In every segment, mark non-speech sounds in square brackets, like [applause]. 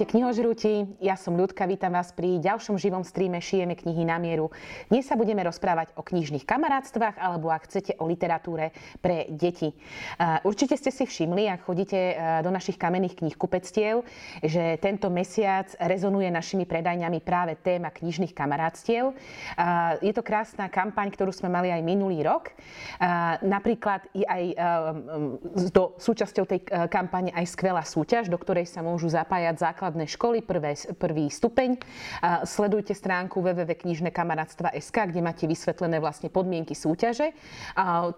Ahojte knihožrúti, ja som Ľudka, vítam vás pri ďalšom živom streame Šijeme knihy na mieru. Dnes sa budeme rozprávať o knižných kamarátstvách alebo ak chcete o literatúre pre deti. Určite ste si všimli, ak chodíte do našich kamenných kníh kupectiev, že tento mesiac rezonuje našimi predajňami práve téma knižných kamarátstiev. Je to krásna kampaň, ktorú sme mali aj minulý rok. Napríklad je aj do súčasťou tej kampane aj skvelá súťaž, do ktorej sa môžu zapájať základné školy, prvé, prvý stupeň. Sledujte stránku www.knižnekamarátstva.sk, kde máte vysvetlené vlastne podmienky súťaže.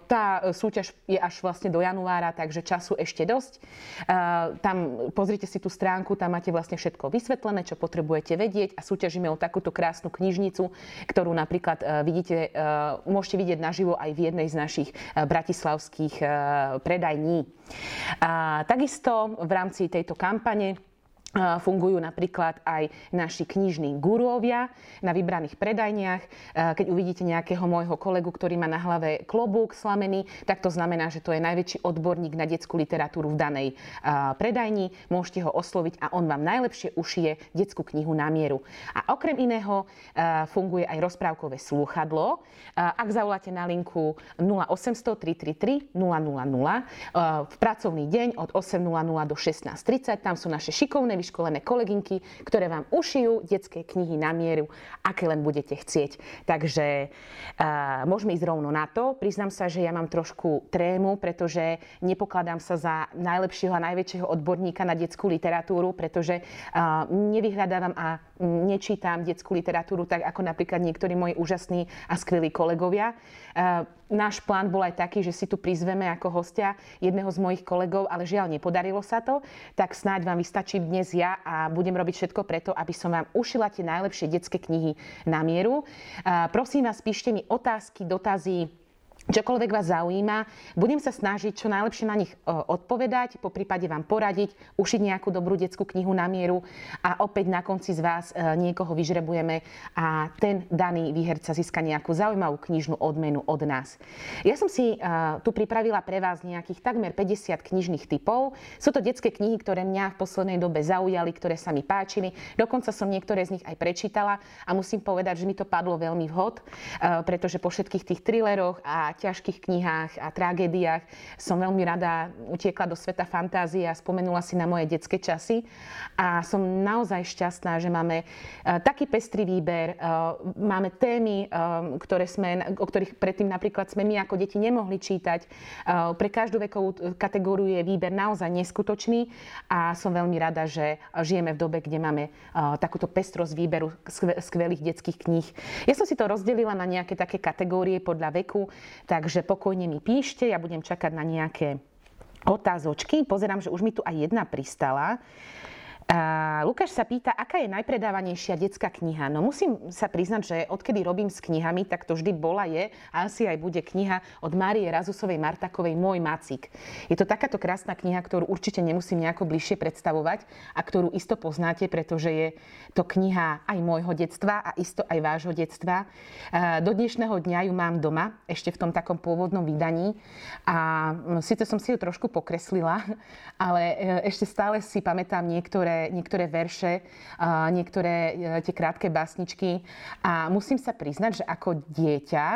Tá súťaž je až vlastne do januára, takže času ešte dosť. Tam pozrite si tú stránku, tam máte vlastne všetko vysvetlené, čo potrebujete vedieť a súťažíme o takúto krásnu knižnicu, ktorú napríklad e, vidíte, e, môžete vidieť naživo aj v jednej z našich e, bratislavských predajní. A takisto v rámci tejto kampane Fungujú napríklad aj naši knižní guruovia na vybraných predajniach. Keď uvidíte nejakého môjho kolegu, ktorý má na hlave klobúk slamený, tak to znamená, že to je najväčší odborník na detskú literatúru v danej predajni. Môžete ho osloviť a on vám najlepšie ušije detskú knihu na mieru. A okrem iného funguje aj rozprávkové slúchadlo. Ak zavoláte na linku 0800 333 000 v pracovný deň od 8.00 do 16.30, tam sú naše šikovné vyškolené kolegynky, ktoré vám ušijú detské knihy na mieru, aké len budete chcieť. Takže uh, môžeme ísť rovno na to. Priznám sa, že ja mám trošku trému, pretože nepokladám sa za najlepšieho a najväčšieho odborníka na detskú literatúru, pretože uh, nevyhľadávam a nečítam detskú literatúru tak ako napríklad niektorí moji úžasní a skvelí kolegovia. Uh, náš plán bol aj taký, že si tu prizveme ako hostia jedného z mojich kolegov, ale žiaľ nepodarilo sa to, tak snáď vám vystačí dnes ja a budem robiť všetko preto, aby som vám ušila tie najlepšie detské knihy na mieru. Prosím vás, píšte mi otázky, dotazy, čokoľvek vás zaujíma. Budem sa snažiť čo najlepšie na nich e, odpovedať, po prípade vám poradiť, ušiť nejakú dobrú detskú knihu na mieru a opäť na konci z vás e, niekoho vyžrebujeme a ten daný výherca získa nejakú zaujímavú knižnú odmenu od nás. Ja som si e, tu pripravila pre vás nejakých takmer 50 knižných typov. Sú to detské knihy, ktoré mňa v poslednej dobe zaujali, ktoré sa mi páčili. Dokonca som niektoré z nich aj prečítala a musím povedať, že mi to padlo veľmi vhod, pretože po všetkých tých thrilleroch a ťažkých knihách a tragédiách som veľmi rada utiekla do sveta fantázie a spomenula si na moje detské časy. A som naozaj šťastná, že máme e, taký pestrý výber, e, máme témy, e, ktoré sme, o ktorých predtým napríklad sme my ako deti nemohli čítať. Pre každú vekovú kategóriu je výber naozaj neskutočný a som veľmi rada, že žijeme v dobe, kde máme takúto pestrosť výberu skvelých detských kníh. Ja som si to rozdelila na nejaké také kategórie podľa veku. Takže pokojne mi píšte, ja budem čakať na nejaké otázočky. Pozerám, že už mi tu aj jedna pristala. Lukáš sa pýta, aká je najpredávanejšia detská kniha. No musím sa priznať, že odkedy robím s knihami, tak to vždy bola je a asi aj bude kniha od Márie Razusovej Martakovej Môj macik. Je to takáto krásna kniha, ktorú určite nemusím nejako bližšie predstavovať a ktorú isto poznáte, pretože je to kniha aj môjho detstva a isto aj vášho detstva. Do dnešného dňa ju mám doma, ešte v tom takom pôvodnom vydaní a síce som si ju trošku pokreslila, [laughs] ale e, ešte stále si pamätám niektoré niektoré, niektoré verše, niektoré e, tie krátke básničky. A musím sa priznať, že ako dieťa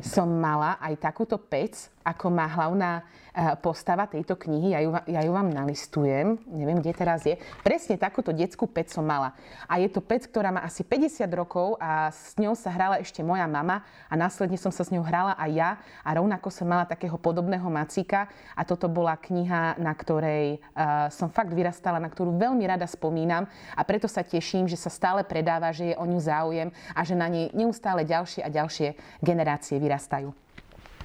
som mala aj takúto pec, ako má hlavná Eh, postava tejto knihy, ja ju, ja ju vám nalistujem, neviem, kde teraz je. Presne takúto detskú pec som mala. A je to pec, ktorá má asi 50 rokov a s ňou sa hrala ešte moja mama a následne som sa s ňou hrala aj ja a rovnako som mala takého podobného macíka a toto bola kniha, na ktorej uh, som fakt vyrastala, na ktorú veľmi rada spomínam a preto sa teším, že sa stále predáva, že je o ňu záujem a že na nej neustále ďalšie a ďalšie generácie vyrastajú.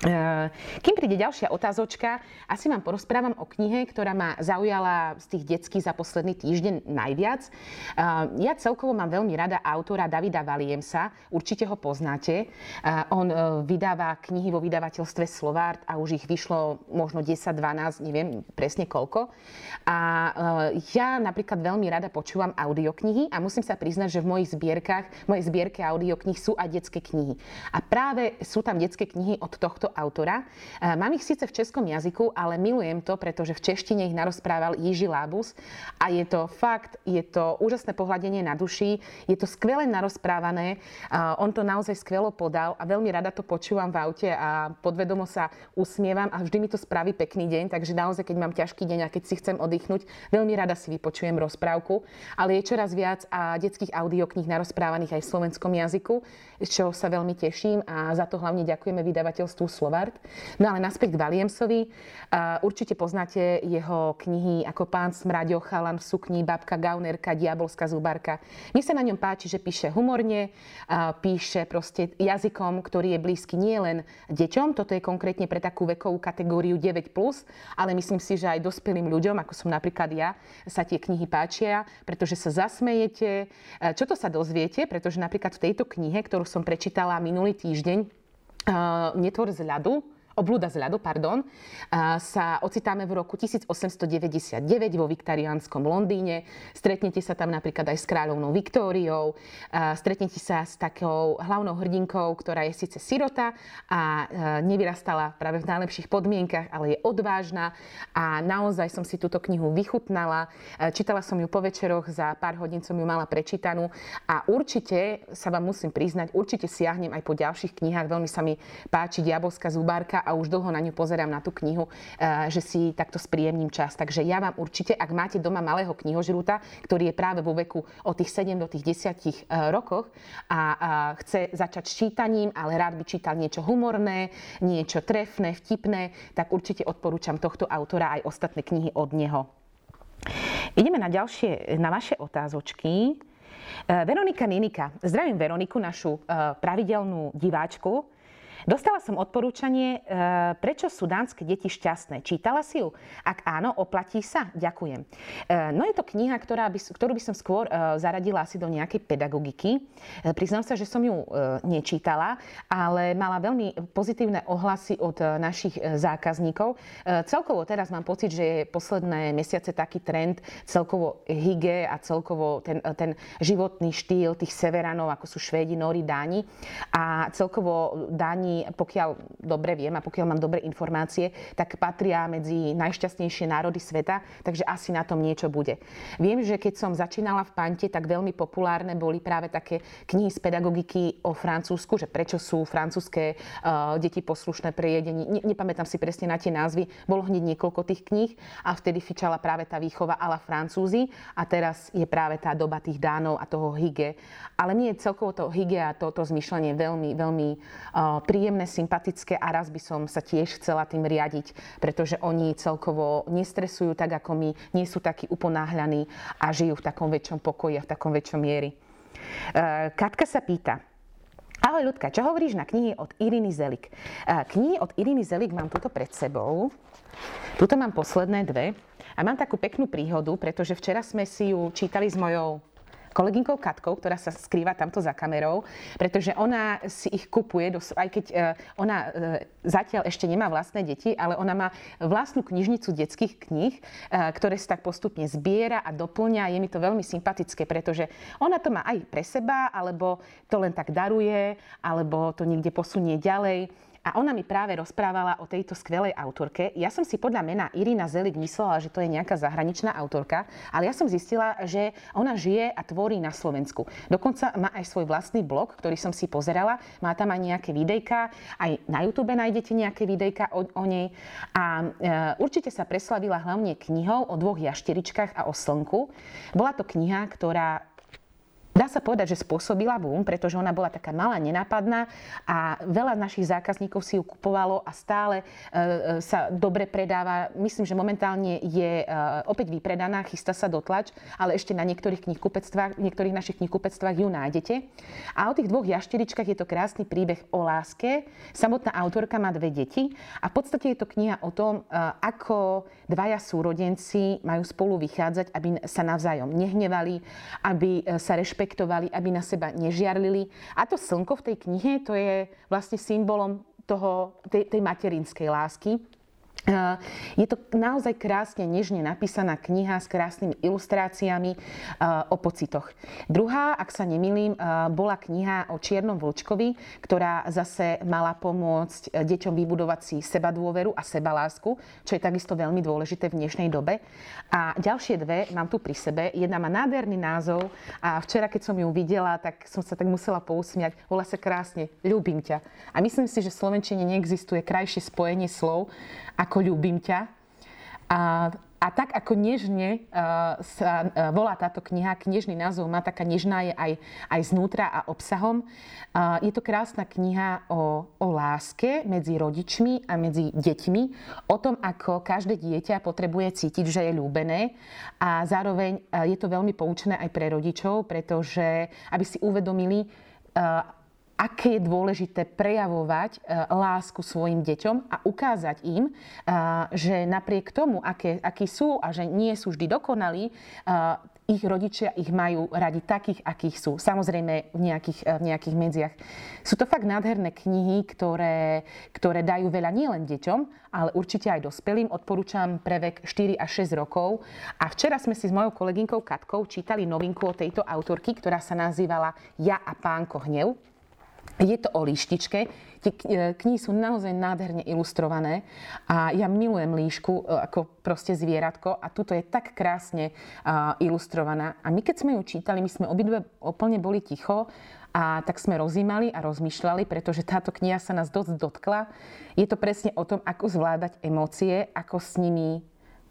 Eh, kým príde ďalšia otázočka, asi vám porozprávam o knihe, ktorá ma zaujala z tých detských za posledný týždeň najviac. Eh, ja celkovo mám veľmi rada autora Davida Valiemsa, určite ho poznáte. Eh, on vydáva knihy vo vydavateľstve Slovart a už ich vyšlo možno 10-12, neviem presne koľko. A ja napríklad veľmi rada počúvam audioknihy a musím sa priznať, že v mojich zbierkach, v mojej zbierke audioknih sú aj detské knihy. A práve sú tam detské knihy od tohto autora. Mám ich síce v českom jazyku, ale milujem to, pretože v češtine ich narozprával Jiži Lábus. A je to fakt, je to úžasné pohľadenie na duši, je to skvelé narozprávané, on to naozaj skvelo podal a veľmi rada to počúvam v aute a podvedomo sa usmievam a vždy mi to spraví pekný deň, takže naozaj, keď mám ťažký deň a keď si chcem oddychnúť, veľmi rada si vypočujem rozprávku, ale je čoraz viac a detských audiokníh narozprávaných aj v slovenskom jazyku, čoho sa veľmi teším a za to hlavne ďakujeme vydavateľstvu Slovart. No ale naspäť k Valiemsovi. Určite poznáte jeho knihy ako Pán Smraďo, Chalan v sukni, Babka Gaunerka, Diabolská zubarka. Mne sa na ňom páči, že píše humorne, píše proste jazykom, ktorý je blízky nielen deťom, toto je konkrétne pre takú vekovú kategóriu 9+, ale myslím si, že aj dospelým ľuďom, ako som napríklad ja, sa tie knihy páčia, pretože sa zasmejete. Čo to sa dozviete? Pretože napríklad v tejto knihe, ktorú som prečítala minulý týždeň, Netvor z ľadu, Oblúda z ľadu, pardon, sa ocitáme v roku 1899 vo viktoriánskom Londýne. Stretnete sa tam napríklad aj s kráľovnou Viktóriou, stretnete sa s takou hlavnou hrdinkou, ktorá je síce sirota a nevyrastala práve v najlepších podmienkach, ale je odvážna a naozaj som si túto knihu vychutnala. Čítala som ju po večeroch, za pár hodín som ju mala prečítanú a určite sa vám musím priznať, určite siahnem aj po ďalších knihách. Veľmi sa mi páči Diabolská zubárka a už dlho na ňu pozerám na tú knihu, eh, že si takto spríjemním čas. Takže ja vám určite, ak máte doma malého knihožrúta, ktorý je práve vo veku od tých 7 do tých 10 eh, rokoch a chce začať s čítaním, ale rád by čítal niečo humorné, niečo trefné, vtipné, tak určite odporúčam tohto autora aj ostatné knihy od neho. Ideme na ďalšie, na vaše otázočky. Eh, Veronika Ninika. Zdravím Veroniku, našu pravidelnú diváčku. Dostala som odporúčanie, e, prečo sú dánske deti šťastné. Čítala si ju? Ak áno, oplatí sa? Ďakujem. E, no je to kniha, ktorá by, ktorú by som skôr e, zaradila asi do nejakej pedagogiky. Priznám sa, že som ju nečítala, ale mala veľmi pozitívne ohlasy od našich zákazníkov. Celkovo teraz mám pocit, že je posledné mesiace taký trend celkovo hygge a celkovo ten, ten životný štýl tých severanov, ako sú Švédi, Nóri, Dáni. A celkovo Dáni pokiaľ dobre viem a pokiaľ mám dobré informácie, tak patria medzi najšťastnejšie národy sveta, takže asi na tom niečo bude. Viem, že keď som začínala v Pante, tak veľmi populárne boli práve také knihy z pedagogiky o Francúzsku, že prečo sú francúzske uh, deti poslušné pre jedení. Ne, nepamätám si presne na tie názvy, bolo hneď niekoľko tých kníh a vtedy fičala práve tá výchova ala Francúzi a teraz je práve tá doba tých Dánov a toho hygge. Ale mne je celkovo to hygge a toto zmyšľanie veľmi, veľmi uh, príjemné, sympatické a raz by som sa tiež chcela tým riadiť, pretože oni celkovo nestresujú tak ako my, nie sú takí uponáhľaní a žijú v takom väčšom pokoji a v takom väčšom miery. E, Katka sa pýta, Ahoj ľudka, čo hovoríš na knihy od Iriny Zelik? E, knihy od Iriny Zelik mám tuto pred sebou. Tuto mám posledné dve. A mám takú peknú príhodu, pretože včera sme si ju čítali s mojou kolegynkou Katkou, ktorá sa skrýva tamto za kamerou, pretože ona si ich kupuje, aj keď e, ona e, zatiaľ ešte nemá vlastné deti, ale ona má vlastnú knižnicu detských kníh, e, ktoré sa tak postupne zbiera a doplňa. Je mi to veľmi sympatické, pretože ona to má aj pre seba, alebo to len tak daruje, alebo to niekde posunie ďalej. A ona mi práve rozprávala o tejto skvelej autorke. Ja som si podľa mena Irina Zelik myslela, že to je nejaká zahraničná autorka, ale ja som zistila, že ona žije a tvorí na Slovensku. Dokonca má aj svoj vlastný blog, ktorý som si pozerala. Má tam aj nejaké videjka, aj na YouTube nájdete nejaké videjka o, o nej. A e, určite sa preslavila hlavne knihou o dvoch jašteričkách a o slnku. Bola to kniha, ktorá Dá sa povedať, že spôsobila boom, pretože ona bola taká malá, nenápadná a veľa našich zákazníkov si ju kupovalo a stále e, e, sa dobre predáva. Myslím, že momentálne je e, opäť vypredaná, chystá sa dotlač, ale ešte na niektorých knihkupectvách, niektorých našich knihkupectvách ju nájdete. A o tých dvoch jašteričkách je to krásny príbeh o láske. Samotná autorka má dve deti a v podstate je to kniha o tom, ako dvaja súrodenci majú spolu vychádzať, aby sa navzájom nehnevali, aby sa rešpektovali rešpektovali, aby na seba nežiarlili. A to slnko v tej knihe, to je vlastne symbolom toho, tej, tej materinskej lásky. Je to naozaj krásne, nežne napísaná kniha s krásnymi ilustráciami o pocitoch. Druhá, ak sa nemýlim, bola kniha o Čiernom vlčkovi, ktorá zase mala pomôcť deťom vybudovať si seba dôveru a seba lásku, čo je takisto veľmi dôležité v dnešnej dobe. A ďalšie dve mám tu pri sebe. Jedna má nádherný názov a včera, keď som ju videla, tak som sa tak musela pousmiať. Volá sa krásne Ľúbim ťa. A myslím si, že v Slovenčine neexistuje krajšie spojenie slov ako ľúbim ťa. A, a tak ako nežne uh, sa uh, volá táto kniha, knižný názov má taká nežná je aj, aj znútra a obsahom. Uh, je to krásna kniha o, o láske medzi rodičmi a medzi deťmi, o tom, ako každé dieťa potrebuje cítiť, že je ľúbené a zároveň uh, je to veľmi poučené aj pre rodičov, pretože aby si uvedomili, uh, aké je dôležité prejavovať e, lásku svojim deťom a ukázať im, e, že napriek tomu, aké, akí sú a že nie sú vždy dokonalí, e, ich rodičia ich majú radi takých, akých sú. Samozrejme v nejakých, v nejakých medziach. Sú to fakt nádherné knihy, ktoré, ktoré dajú veľa nielen deťom, ale určite aj dospelým. Odporúčam pre vek 4 až 6 rokov. A včera sme si s mojou kolegynkou Katkou čítali novinku o tejto autorky, ktorá sa nazývala Ja a pánko hnev. Je to o líštičke. Tie e, knihy sú naozaj nádherne ilustrované a ja milujem líšku e, ako proste zvieratko a tuto je tak krásne ilustrovaná. A my keď sme ju čítali, my sme obidve úplne boli ticho a tak sme rozímali a rozmýšľali, pretože táto kniha sa nás dosť dotkla. Je to presne o tom, ako zvládať emócie, ako s nimi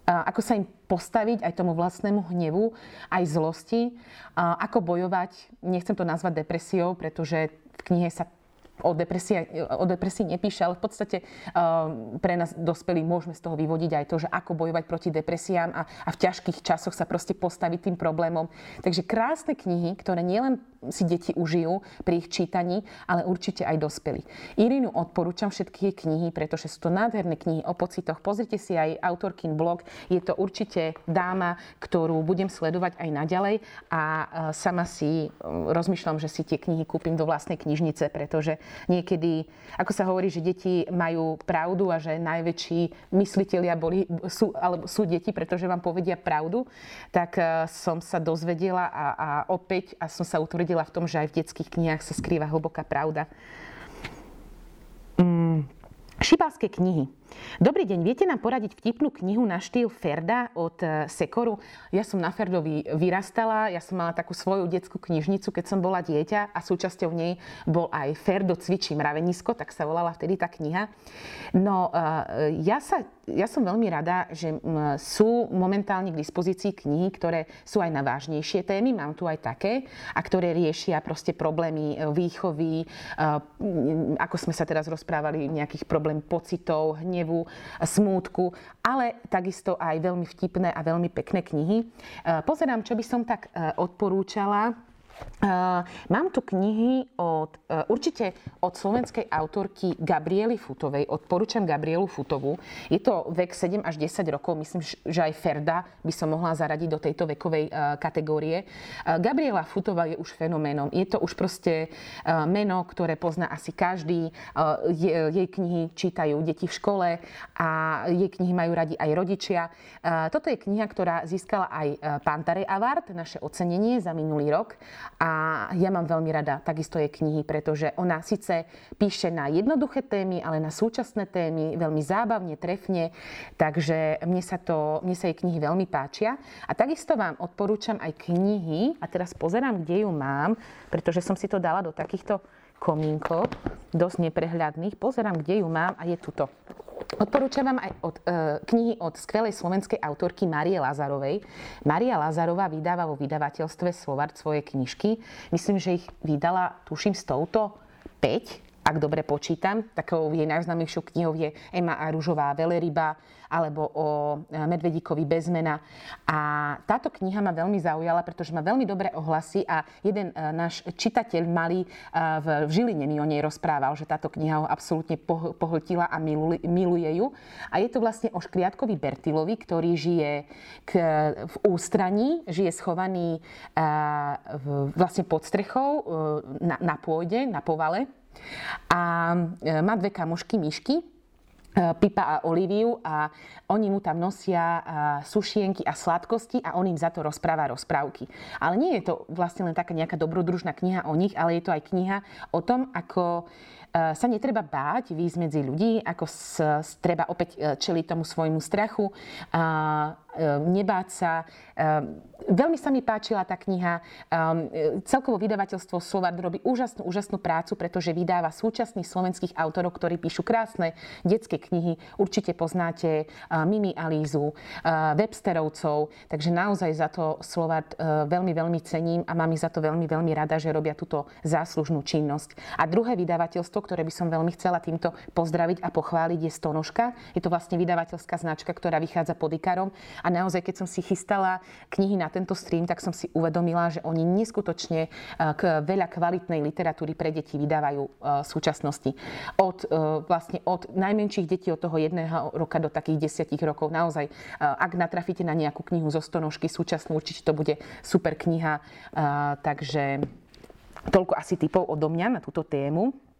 ako sa im postaviť aj tomu vlastnému hnevu, aj zlosti, ako bojovať, nechcem to nazvať depresiou, pretože v knihe sa o depresii, o depresii nepíše, ale v podstate uh, pre nás dospelí môžeme z toho vyvodiť aj to, že ako bojovať proti depresiám a, a v ťažkých časoch sa proste postaviť tým problémom. Takže krásne knihy, ktoré nielen si deti užijú pri ich čítaní, ale určite aj dospelí. Irínu odporúčam všetky knihy, pretože sú to nádherné knihy o pocitoch. Pozrite si aj autorkin blog. Je to určite dáma, ktorú budem sledovať aj naďalej a e, sama si e, rozmýšľam, že si tie knihy kúpim do vlastnej knižnice, pretože niekedy, ako sa hovorí, že deti majú pravdu a že najväčší mysliteľia boli, sú, alebo sú deti, pretože vám povedia pravdu, tak e, som sa dozvedela a, a opäť a som sa utvrdila v tom, že aj v detských knihách sa skrýva hlboká pravda. Mm. Šipalské knihy. Dobrý deň, viete nám poradiť vtipnú knihu na štýl Ferda od e, Sekoru? Ja som na Ferdovi vyrastala, ja som mala takú svoju detskú knižnicu, keď som bola dieťa a súčasťou nej bol aj Ferdo cvičí mravenisko, tak sa volala vtedy tá kniha. No, e, ja sa ja som veľmi rada, že sú momentálne k dispozícii knihy, ktoré sú aj na vážnejšie témy, mám tu aj také, a ktoré riešia proste problémy e, výchovy, ako sme sa teraz rozprávali, nejakých problém pocitov, hnevu, smútku, ale takisto aj veľmi vtipné a veľmi pekné knihy. E, pozerám, čo by som tak odporúčala Uh, mám tu knihy od, uh, určite od slovenskej autorky Gabriely Futovej. Odporúčam Gabrielu Futovú. Je to vek 7 až 10 rokov. Myslím, že aj Ferda by som mohla zaradiť do tejto vekovej uh, kategórie. Gabriela Futová je už fenoménom. Je to už proste meno, ktoré pozná asi každý. Je, jej knihy čítajú deti v škole a jej knihy majú radi aj rodičia. Toto je kniha, ktorá získala aj Pantare Award, naše ocenenie za minulý rok a ja mám veľmi rada takisto jej knihy, pretože ona síce píše na jednoduché témy, ale na súčasné témy veľmi zábavne, trefne, takže mne sa, to, mne sa jej knihy veľmi páčia. A takisto vám odporúčam aj knihy, a teraz pozerám, kde ju mám, pretože som si to dala do takýchto komínkov, dosť neprehľadných. Pozerám, kde ju mám a je tuto. Odporúčam vám aj od, e, knihy od skvelej slovenskej autorky Marie Lazarovej. Maria Lazarová vydáva vo vydavateľstve Slovart svoje knižky. Myslím, že ich vydala, tuším, s touto 5 ak dobre počítam, takou jej najznámejšou knihou je Ema a rúžová veleryba alebo o e, Medvedíkovi bezmena. A táto kniha ma veľmi zaujala, pretože má veľmi dobré ohlasy a jeden e, náš čitateľ malý e, v Žiline mi o nej rozprával, že táto kniha ho absolútne pohltila a miluje ju. A je to vlastne o Škriatkovi Bertilovi, ktorý žije v ústraní, žije schovaný vlastne pod strechou na, na pôde, na povale a e, má dve kamošky, myšky Pipa a Oliviu a oni mu tam nosia sušienky a sladkosti a on im za to rozpráva rozprávky. Ale nie je to vlastne len taká nejaká dobrodružná kniha o nich, ale je to aj kniha o tom, ako sa netreba báť výjsť medzi ľudí, ako s, treba opäť čeliť tomu svojmu strachu, a, nebáť sa, veľmi sa mi páčila tá kniha. Celkovo vydavateľstvo Slovard robí úžasnú, úžasnú prácu, pretože vydáva súčasných slovenských autorov, ktorí píšu krásne detské knihy. Určite poznáte Mimi Alízu, Websterovcov, takže naozaj za to Slovard veľmi, veľmi cením a mám ich za to veľmi, veľmi rada, že robia túto záslužnú činnosť. A druhé vydavateľstvo, ktoré by som veľmi chcela týmto pozdraviť a pochváliť, je Stonožka. Je to vlastne vydavateľská značka, ktorá vychádza pod Ikarom. A naozaj, keď som si chystala knihy na tento stream, tak som si uvedomila, že oni neskutočne eh, k veľa kvalitnej literatúry pre deti vydávajú eh, v súčasnosti. Od, eh, vlastne od najmenších detí od toho jedného roka do takých desiatich rokov. Naozaj, ak natrafíte na nejakú knihu zo stonožky súčasnú, určite to bude super kniha. Takže toľko asi typov odo mňa na túto tému.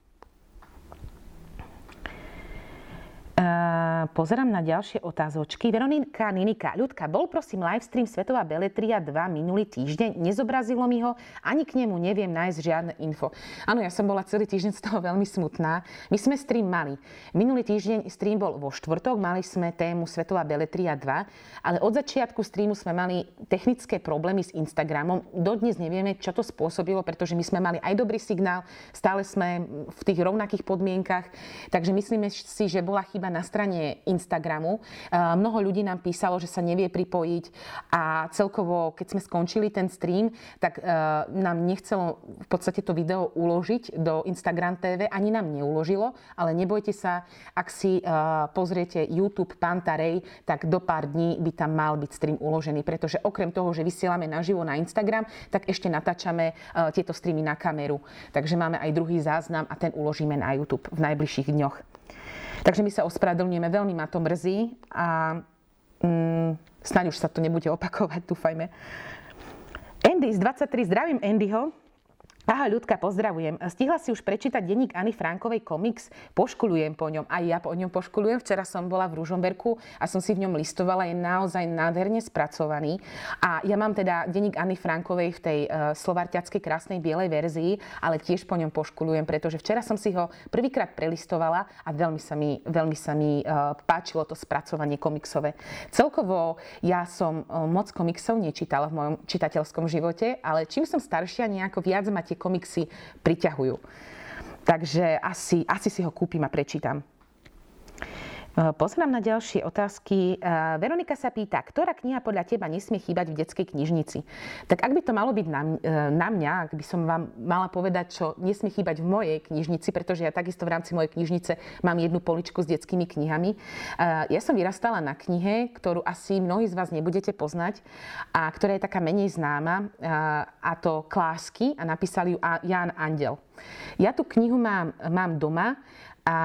Pozerám na ďalšie otázočky. Veronika Ninika. Ľudka, bol prosím livestream Svetová Beletria 2 minulý týždeň. Nezobrazilo mi ho, ani k nemu neviem nájsť žiadne info. Áno, ja som bola celý týždeň z toho veľmi smutná. My sme stream mali. Minulý týždeň stream bol vo štvrtok, mali sme tému Svetová Beletria 2, ale od začiatku streamu sme mali technické problémy s Instagramom. Dodnes nevieme, čo to spôsobilo, pretože my sme mali aj dobrý signál, stále sme v tých rovnakých podmienkach, takže myslíme si, že bola chyba na strane Instagramu. Mnoho ľudí nám písalo, že sa nevie pripojiť a celkovo, keď sme skončili ten stream, tak nám nechcelo v podstate to video uložiť do Instagram TV, ani nám neuložilo, ale nebojte sa, ak si pozriete YouTube Pantarej, tak do pár dní by tam mal byť stream uložený, pretože okrem toho, že vysielame naživo na Instagram, tak ešte natáčame tieto streamy na kameru. Takže máme aj druhý záznam a ten uložíme na YouTube v najbližších dňoch. Takže my sa ospravedlňujeme, veľmi ma to mrzí a mm, snáď už sa to nebude opakovať, dúfajme. Andy z 23, zdravím Andyho. Ahoj ľudka, pozdravujem. Stihla si už prečítať denník Ani Frankovej komiks? Poškulujem po ňom. Aj ja po ňom poškulujem. Včera som bola v Ružomberku a som si v ňom listovala. Je naozaj nádherne spracovaný. A ja mám teda denník Ani Frankovej v tej uh, slovarťackej krásnej bielej verzii, ale tiež po ňom poškulujem, pretože včera som si ho prvýkrát prelistovala a veľmi sa mi, veľmi sa mi uh, páčilo to spracovanie komiksové. Celkovo ja som uh, moc komiksov nečítala v mojom čitateľskom živote, ale čím som staršia, nejako viac ma tie komiksy priťahujú. Takže asi, asi si ho kúpim a prečítam. Eh, pozerám na ďalšie otázky. Eh, Veronika sa pýta, ktorá kniha podľa teba nesmie chýbať v detskej knižnici? Tak ak by to malo byť na, eh, na mňa, ak by som vám mala povedať, čo nesmie chýbať v mojej knižnici, pretože ja takisto v rámci mojej knižnice mám jednu poličku s detskými knihami. Ja som vyrastala na knihe, ktorú asi mnohí z vás nebudete poznať a ktorá je taká menej známa a to Klásky a napísal ju Jan Andel. Ja tú knihu mám, mám doma a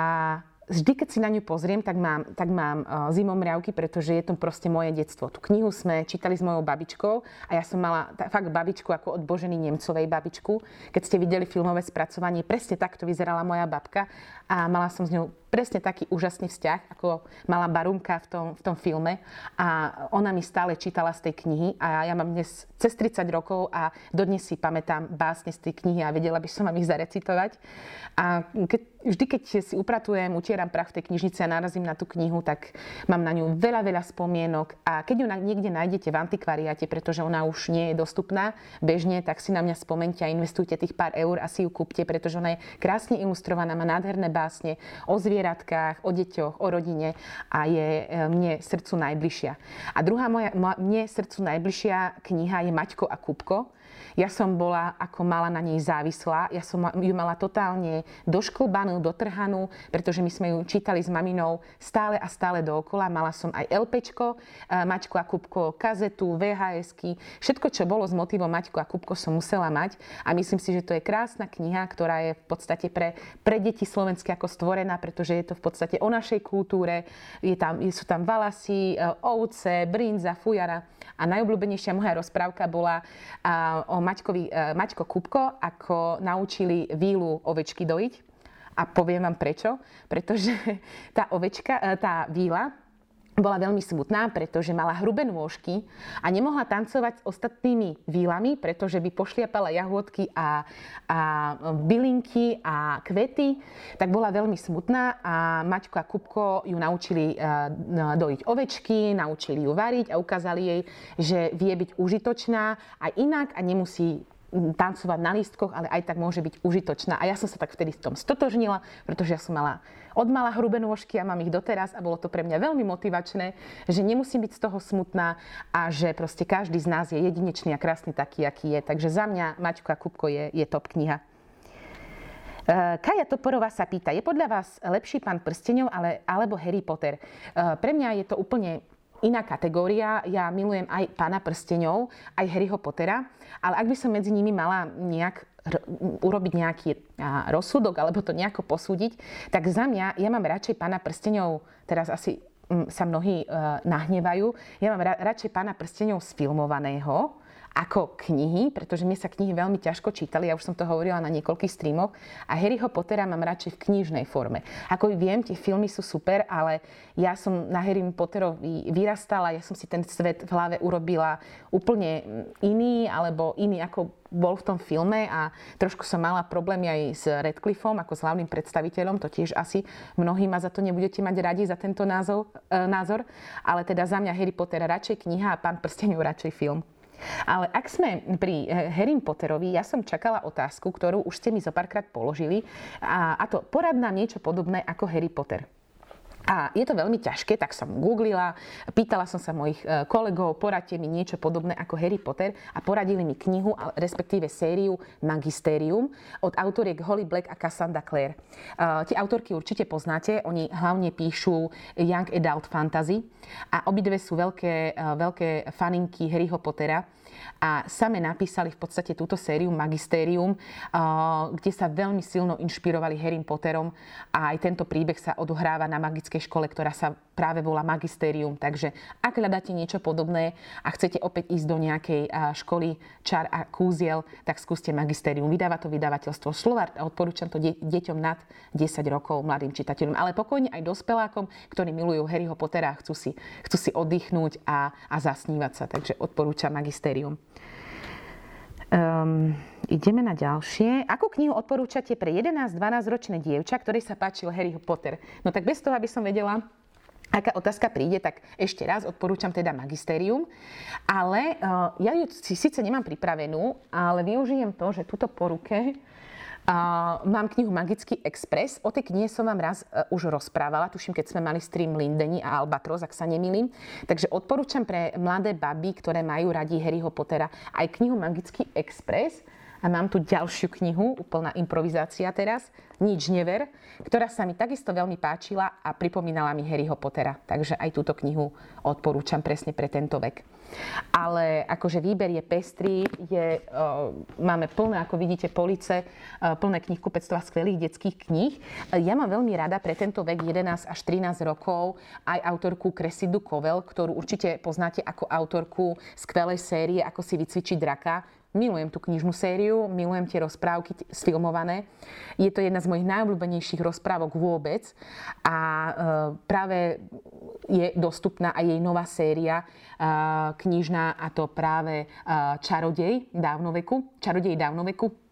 vždy, keď si na ňu pozriem, tak mám, tak mám uh, zimomriavky, pretože je to proste moje detstvo. Tú knihu sme čítali s mojou babičkou a ja som mala t- fakt babičku ako od Boženy Nemcovej babičku. Keď ste videli filmové spracovanie, presne takto vyzerala moja babka a mala som s ňou presne taký úžasný vzťah, ako mala Barunka v tom, v tom filme a ona mi stále čítala z tej knihy a ja mám dnes cez 30 rokov a dodnes si pamätám básne z tej knihy a vedela by som vám ich zarecitovať. A keď, vždy, keď si upratujem, utieram prach v tej knižnici a narazím na tú knihu, tak mám na ňu veľa, veľa spomienok a keď ju niekde nájdete v antikvariate, pretože ona už nie je dostupná bežne, tak si na mňa spomente a investujte tých pár eur a si ju kúpte, pretože ona je krásne ilustrovaná, má nádherné básne o zvieratkách, o deťoch, o rodine a je e, mne srdcu najbližšia. A druhá moja, mne srdcu najbližšia kniha je Maťko a Kupko ja som bola ako mala na nej závislá. Ja som ju mala totálne došklbanú, dotrhanú, pretože my sme ju čítali s maminou stále a stále dookola. Mala som aj LPčko, e, Maťko a Kupko, kazetu, VHSky. Všetko, čo bolo s motivom Maťko a Kupko som musela mať. A myslím si, že to je krásna kniha, ktorá je v podstate pre, pre deti slovenské ako stvorená, pretože je to v podstate o našej kultúre. Je tam, sú tam valasy, e, ovce, brinza, fujara. A najobľúbenejšia moja rozprávka bola o Maťkovi, e, Maťko Kupko, ako naučili vílu ovečky dojiť. a poviem vám prečo. Pretože [laughs] tá ovečka, e, tá víla bola veľmi smutná, pretože mala hrubé nôžky a nemohla tancovať s ostatnými výlami, pretože by pošliapala jahôdky a, a bylinky a kvety, tak bola veľmi smutná a Maťko a Kupko ju naučili uh, dojiť ovečky, naučili ju variť a ukázali jej, že vie byť užitočná aj inak a nemusí tancovať na lístkoch, ale aj tak môže byť užitočná. A ja som sa tak vtedy v tom stotožnila, pretože ja som mala od mala hrubé nôžky a mám ich doteraz a bolo to pre mňa veľmi motivačné, že nemusím byť z toho smutná a že proste každý z nás je jedinečný a krásny taký, aký je. Takže za mňa Maťko a Kupko je, je top kniha. Eh, Kaja Toporová sa pýta, je podľa vás lepší pán prstenov ale, alebo Harry Potter? Eh, pre mňa je to úplne iná kategória. Ja milujem aj pána prsteňov, aj Harryho Pottera, ale ak by som medzi nimi mala nejak urobiť nejaký rozsudok alebo to nejako posúdiť, tak za mňa, ja mám radšej pána prsteňov, teraz asi sa mnohí uh, nahnevajú, ja mám ra- radšej pána prsteňov sfilmovaného, ako knihy, pretože mne sa knihy veľmi ťažko čítali, ja už som to hovorila na niekoľkých streamoch a Harryho Pottera mám radšej v knižnej forme. Ako viem, tie filmy sú super, ale ja som na Harry Potterovi vyrastala, ja som si ten svet v hlave urobila úplne iný, alebo iný ako bol v tom filme a trošku som mala problémy aj s Redcliffom ako s hlavným predstaviteľom, to tiež asi mnohí ma za to nebudete mať radi za tento názov, e, názor, ale teda za mňa Harry Potter radšej kniha a Pán prstenov radšej film. Ale ak sme pri eh, Harry Potterovi, ja som čakala otázku, ktorú už ste mi zo párkrát položili a, a to porad nám niečo podobné ako Harry Potter. A je to veľmi ťažké, tak som googlila, pýtala som sa mojich e, kolegov, poradte mi niečo podobné ako Harry Potter a poradili mi knihu, respektíve sériu Magisterium od autoriek Holly Black a Cassandra Clare. Uh, tie autorky určite poznáte, oni hlavne píšu Young Adult Fantasy a obidve sú veľké, uh, veľké faninky Harryho Pottera a same napísali v podstate túto sériu Magisterium, kde sa veľmi silno inšpirovali Harry Potterom a aj tento príbeh sa odohráva na magickej škole, ktorá sa práve volá Magisterium. Takže ak hľadáte niečo podobné a chcete opäť ísť do nejakej školy čar a kúziel, tak skúste Magisterium. Vydáva to vydavateľstvo Slovart a odporúčam to deťom nad 10 rokov, mladým čitateľom, ale pokojne aj dospelákom, ktorí milujú Harryho Pottera a chcú si, chcú si oddychnúť a, a zasnívať sa. Takže odporúčam Magisterium. Um, ideme na ďalšie. Akú knihu odporúčate pre 11-12 ročné dievča, ktoré sa páčil Harry Potter? No tak bez toho, aby som vedela, aká otázka príde, tak ešte raz odporúčam teda Magisterium. Ale uh, ja ju síce nemám pripravenú, ale využijem to, že tuto po ruke Uh, mám knihu Magický Express. O tej knihe som vám raz uh, už rozprávala, tuším, keď sme mali stream Lindeni a Albatros, ak sa nemýlim. Takže odporúčam pre mladé baby, ktoré majú radi Harryho Pottera, aj knihu Magický Express. A mám tu ďalšiu knihu, úplná improvizácia teraz, Nič never, ktorá sa mi takisto veľmi páčila a pripomínala mi Harryho Pottera. Takže aj túto knihu odporúčam presne pre tento vek. Ale akože výber je pestrý, je, uh, máme plné, ako vidíte, police, uh, plné knihkupectva skvelých detských kníh. Uh, ja mám veľmi rada pre tento vek 11 až 13 rokov aj autorku Kresidu Kovel, ktorú určite poznáte ako autorku skvelej série Ako si vycvičiť draka Milujem tú knižnú sériu, milujem tie rozprávky sfilmované. Je to jedna z mojich najobľúbenejších rozprávok vôbec a e, práve je dostupná aj jej nová séria e, knižná a to práve e, Čarodej dávnoveku, Čarodej dávnoveku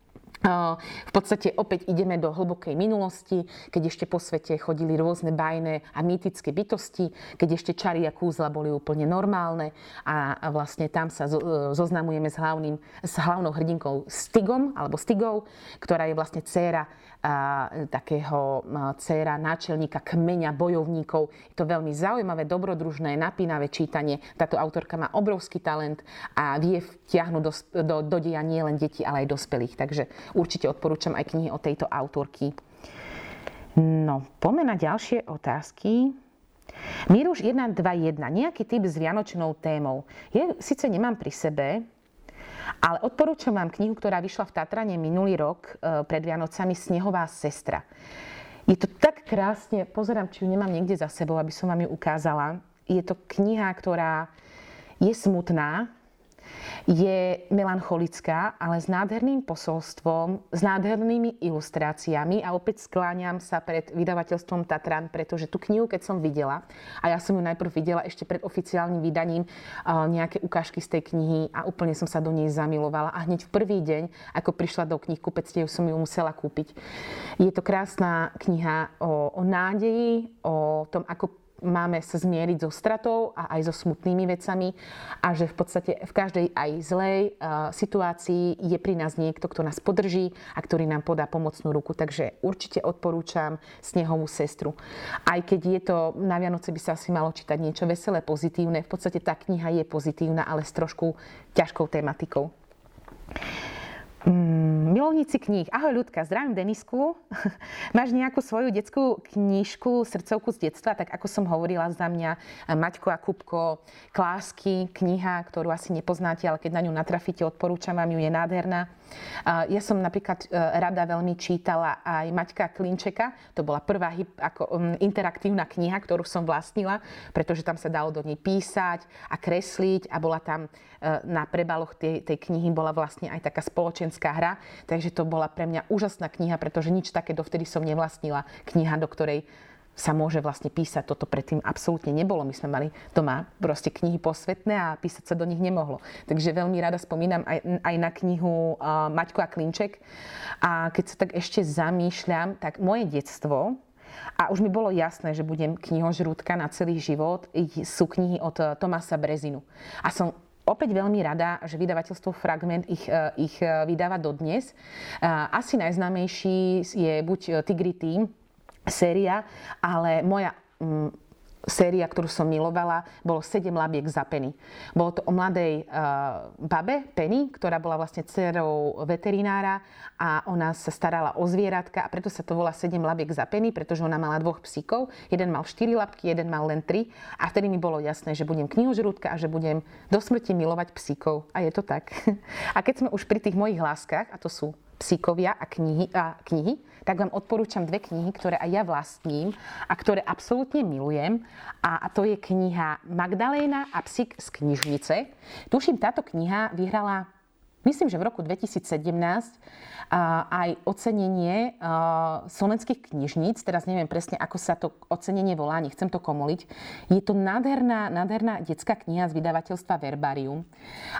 v podstate opäť ideme do hlbokej minulosti, keď ešte po svete chodili rôzne bajné a mýtické bytosti, keď ešte čary a kúzla boli úplne normálne a, vlastne tam sa zoznamujeme s, hlavným, s hlavnou hrdinkou Stigom, alebo Stigou, ktorá je vlastne dcéra takého dcéra náčelníka kmeňa bojovníkov. Je to veľmi zaujímavé, dobrodružné, napínavé čítanie. Táto autorka má obrovský talent a vie vtiahnuť do, do, do deja nie len deti, ale aj dospelých. Takže určite odporúčam aj knihy od tejto autorky. No, poďme na ďalšie otázky. Míruš 121, nejaký typ s vianočnou témou. Je, síce nemám pri sebe, ale odporúčam vám knihu, ktorá vyšla v Tatrane minulý rok e, pred Vianocami Snehová sestra. Je to tak krásne, pozerám, či ju nemám niekde za sebou, aby som vám ju ukázala. Je to kniha, ktorá je smutná, je melancholická, ale s nádherným posolstvom, s nádhernými ilustráciami a opäť skláňam sa pred vydavateľstvom Tatran, pretože tú knihu, keď som videla, a ja som ju najprv videla ešte pred oficiálnym vydaním nejaké ukážky z tej knihy a úplne som sa do nej zamilovala a hneď v prvý deň, ako prišla do knihkupectiev, som ju musela kúpiť. Je to krásna kniha o, o nádeji, o tom, ako máme sa zmieriť so stratou a aj so smutnými vecami a že v podstate v každej aj zlej uh, situácii je pri nás niekto, kto nás podrží a ktorý nám podá pomocnú ruku. Takže určite odporúčam Snehovú sestru. Aj keď je to, na Vianoce by sa asi malo čítať niečo veselé, pozitívne, v podstate tá kniha je pozitívna, ale s trošku ťažkou tematikou. Mm, milovníci kníh. Ahoj ľudka, zdravím Denisku. [laughs] Máš nejakú svoju detskú knižku, srdcovku z detstva, tak ako som hovorila za mňa, eh, Maťko a Kupko, Klásky, kniha, ktorú asi nepoznáte, ale keď na ňu natrafíte, odporúčam vám ju, je nádherná. Ja som napríklad e, rada veľmi čítala aj Maťka Klinčeka. To bola prvá ako, interaktívna kniha, ktorú som vlastnila, pretože tam sa dalo do nej písať a kresliť a bola tam e, na prebaloch tej, tej knihy bola vlastne aj taká spoločenská hra. Takže to bola pre mňa úžasná kniha, pretože nič také dovtedy som nevlastnila. Kniha, do ktorej sa môže vlastne písať. Toto predtým absolútne nebolo. My sme mali doma proste knihy posvetné a písať sa do nich nemohlo. Takže veľmi rada spomínam aj, aj na knihu uh, Maťko a Klinček. A keď sa tak ešte zamýšľam, tak moje detstvo, a už mi bolo jasné, že budem knihožrúdka na celý život, sú knihy od uh, Tomasa Brezinu. A som opäť veľmi rada, že vydavateľstvo Fragment ich, uh, ich uh, vydáva dodnes. Asi najznámejší je buď Tigri Team, séria, ale moja mm, séria, ktorú som milovala, bolo 7 labiek za Penny. Bolo to o mladej uh, babe Penny, ktorá bola vlastne dcerou veterinára a ona sa starala o zvieratka a preto sa to volá 7 labiek za Penny, pretože ona mala dvoch psíkov. Jeden mal 4 labky, jeden mal len 3 a vtedy mi bolo jasné, že budem knihožrúdka a že budem do smrti milovať psíkov. A je to tak. [laughs] A keď sme už pri tých mojich láskach, a to sú psíkovia a knihy, a knihy tak vám odporúčam dve knihy, ktoré aj ja vlastním a ktoré absolútne milujem. A, to je kniha Magdaléna a psík z knižnice. Tuším, táto kniha vyhrala Myslím, že v roku 2017 aj ocenenie slovenských knižníc, teraz neviem presne, ako sa to ocenenie volá, nechcem to komoliť. Je to nádherná, nádherná detská kniha z vydavateľstva Verbarium.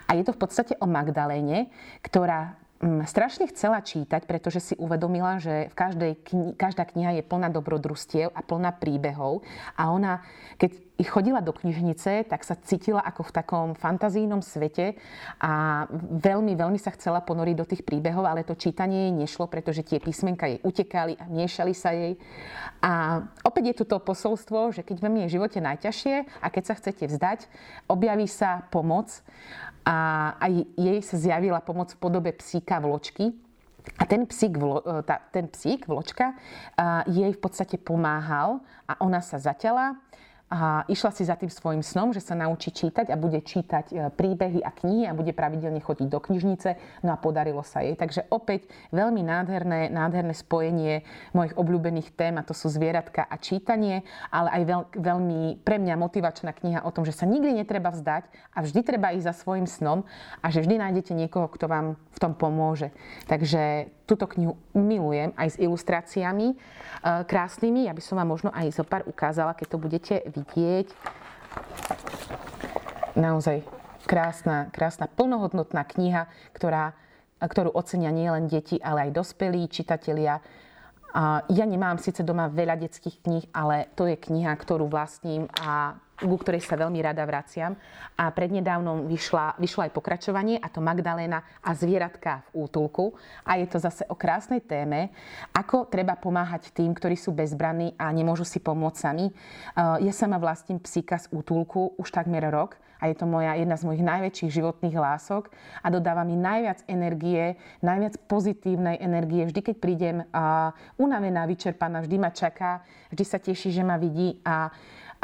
A je to v podstate o Magdaléne, ktorá strašne chcela čítať, pretože si uvedomila, že v každej kni- každá kniha je plná dobrodružstiev a plná príbehov. A ona, keď chodila do knižnice, tak sa cítila ako v takom fantazijnom svete a veľmi, veľmi sa chcela ponoriť do tých príbehov, ale to čítanie jej nešlo, pretože tie písmenka jej utekali a miešali sa jej. A opäť je tu to posolstvo, že keď vám je v živote najťažšie a keď sa chcete vzdať, objaví sa pomoc a aj jej sa zjavila pomoc v podobe psíka vločky. A ten psík, e, tá, ten psík, vločka, jej v podstate pomáhal a ona sa zaťala a išla si za tým svojim snom, že sa naučí čítať a bude čítať e, príbehy a knihy a bude pravidelne chodiť do knižnice. No a podarilo sa jej. Takže opäť veľmi nádherné, nádherné spojenie mojich obľúbených tém a to sú zvieratka a čítanie, ale aj veľ, veľmi pre mňa motivačná kniha o tom, že sa nikdy netreba vzdať a vždy treba ísť za svojim snom a že vždy nájdete niekoho, kto vám v tom pomôže. Takže túto knihu milujem aj s ilustráciami e, krásnymi. Ja by som vám možno aj zo pár ukázala, keď to budete vidieť. Naozaj krásna, krásna plnohodnotná kniha, ktorá, ktorú ocenia nielen deti, ale aj dospelí čitatelia. Ja nemám síce doma veľa detských kníh, ale to je kniha, ktorú vlastním a ku ktorej sa veľmi rada vraciam. A prednedávnom vyšla, vyšlo aj pokračovanie, a to Magdaléna a zvieratka v útulku. A je to zase o krásnej téme, ako treba pomáhať tým, ktorí sú bezbranní a nemôžu si pomôcť sami. Ja sama vlastním psíka z útulku už takmer rok a je to moja jedna z mojich najväčších životných lások a dodáva mi najviac energie, najviac pozitívnej energie. Vždy, keď prídem unavená, vyčerpaná, vždy ma čaká, vždy sa teší, že ma vidí a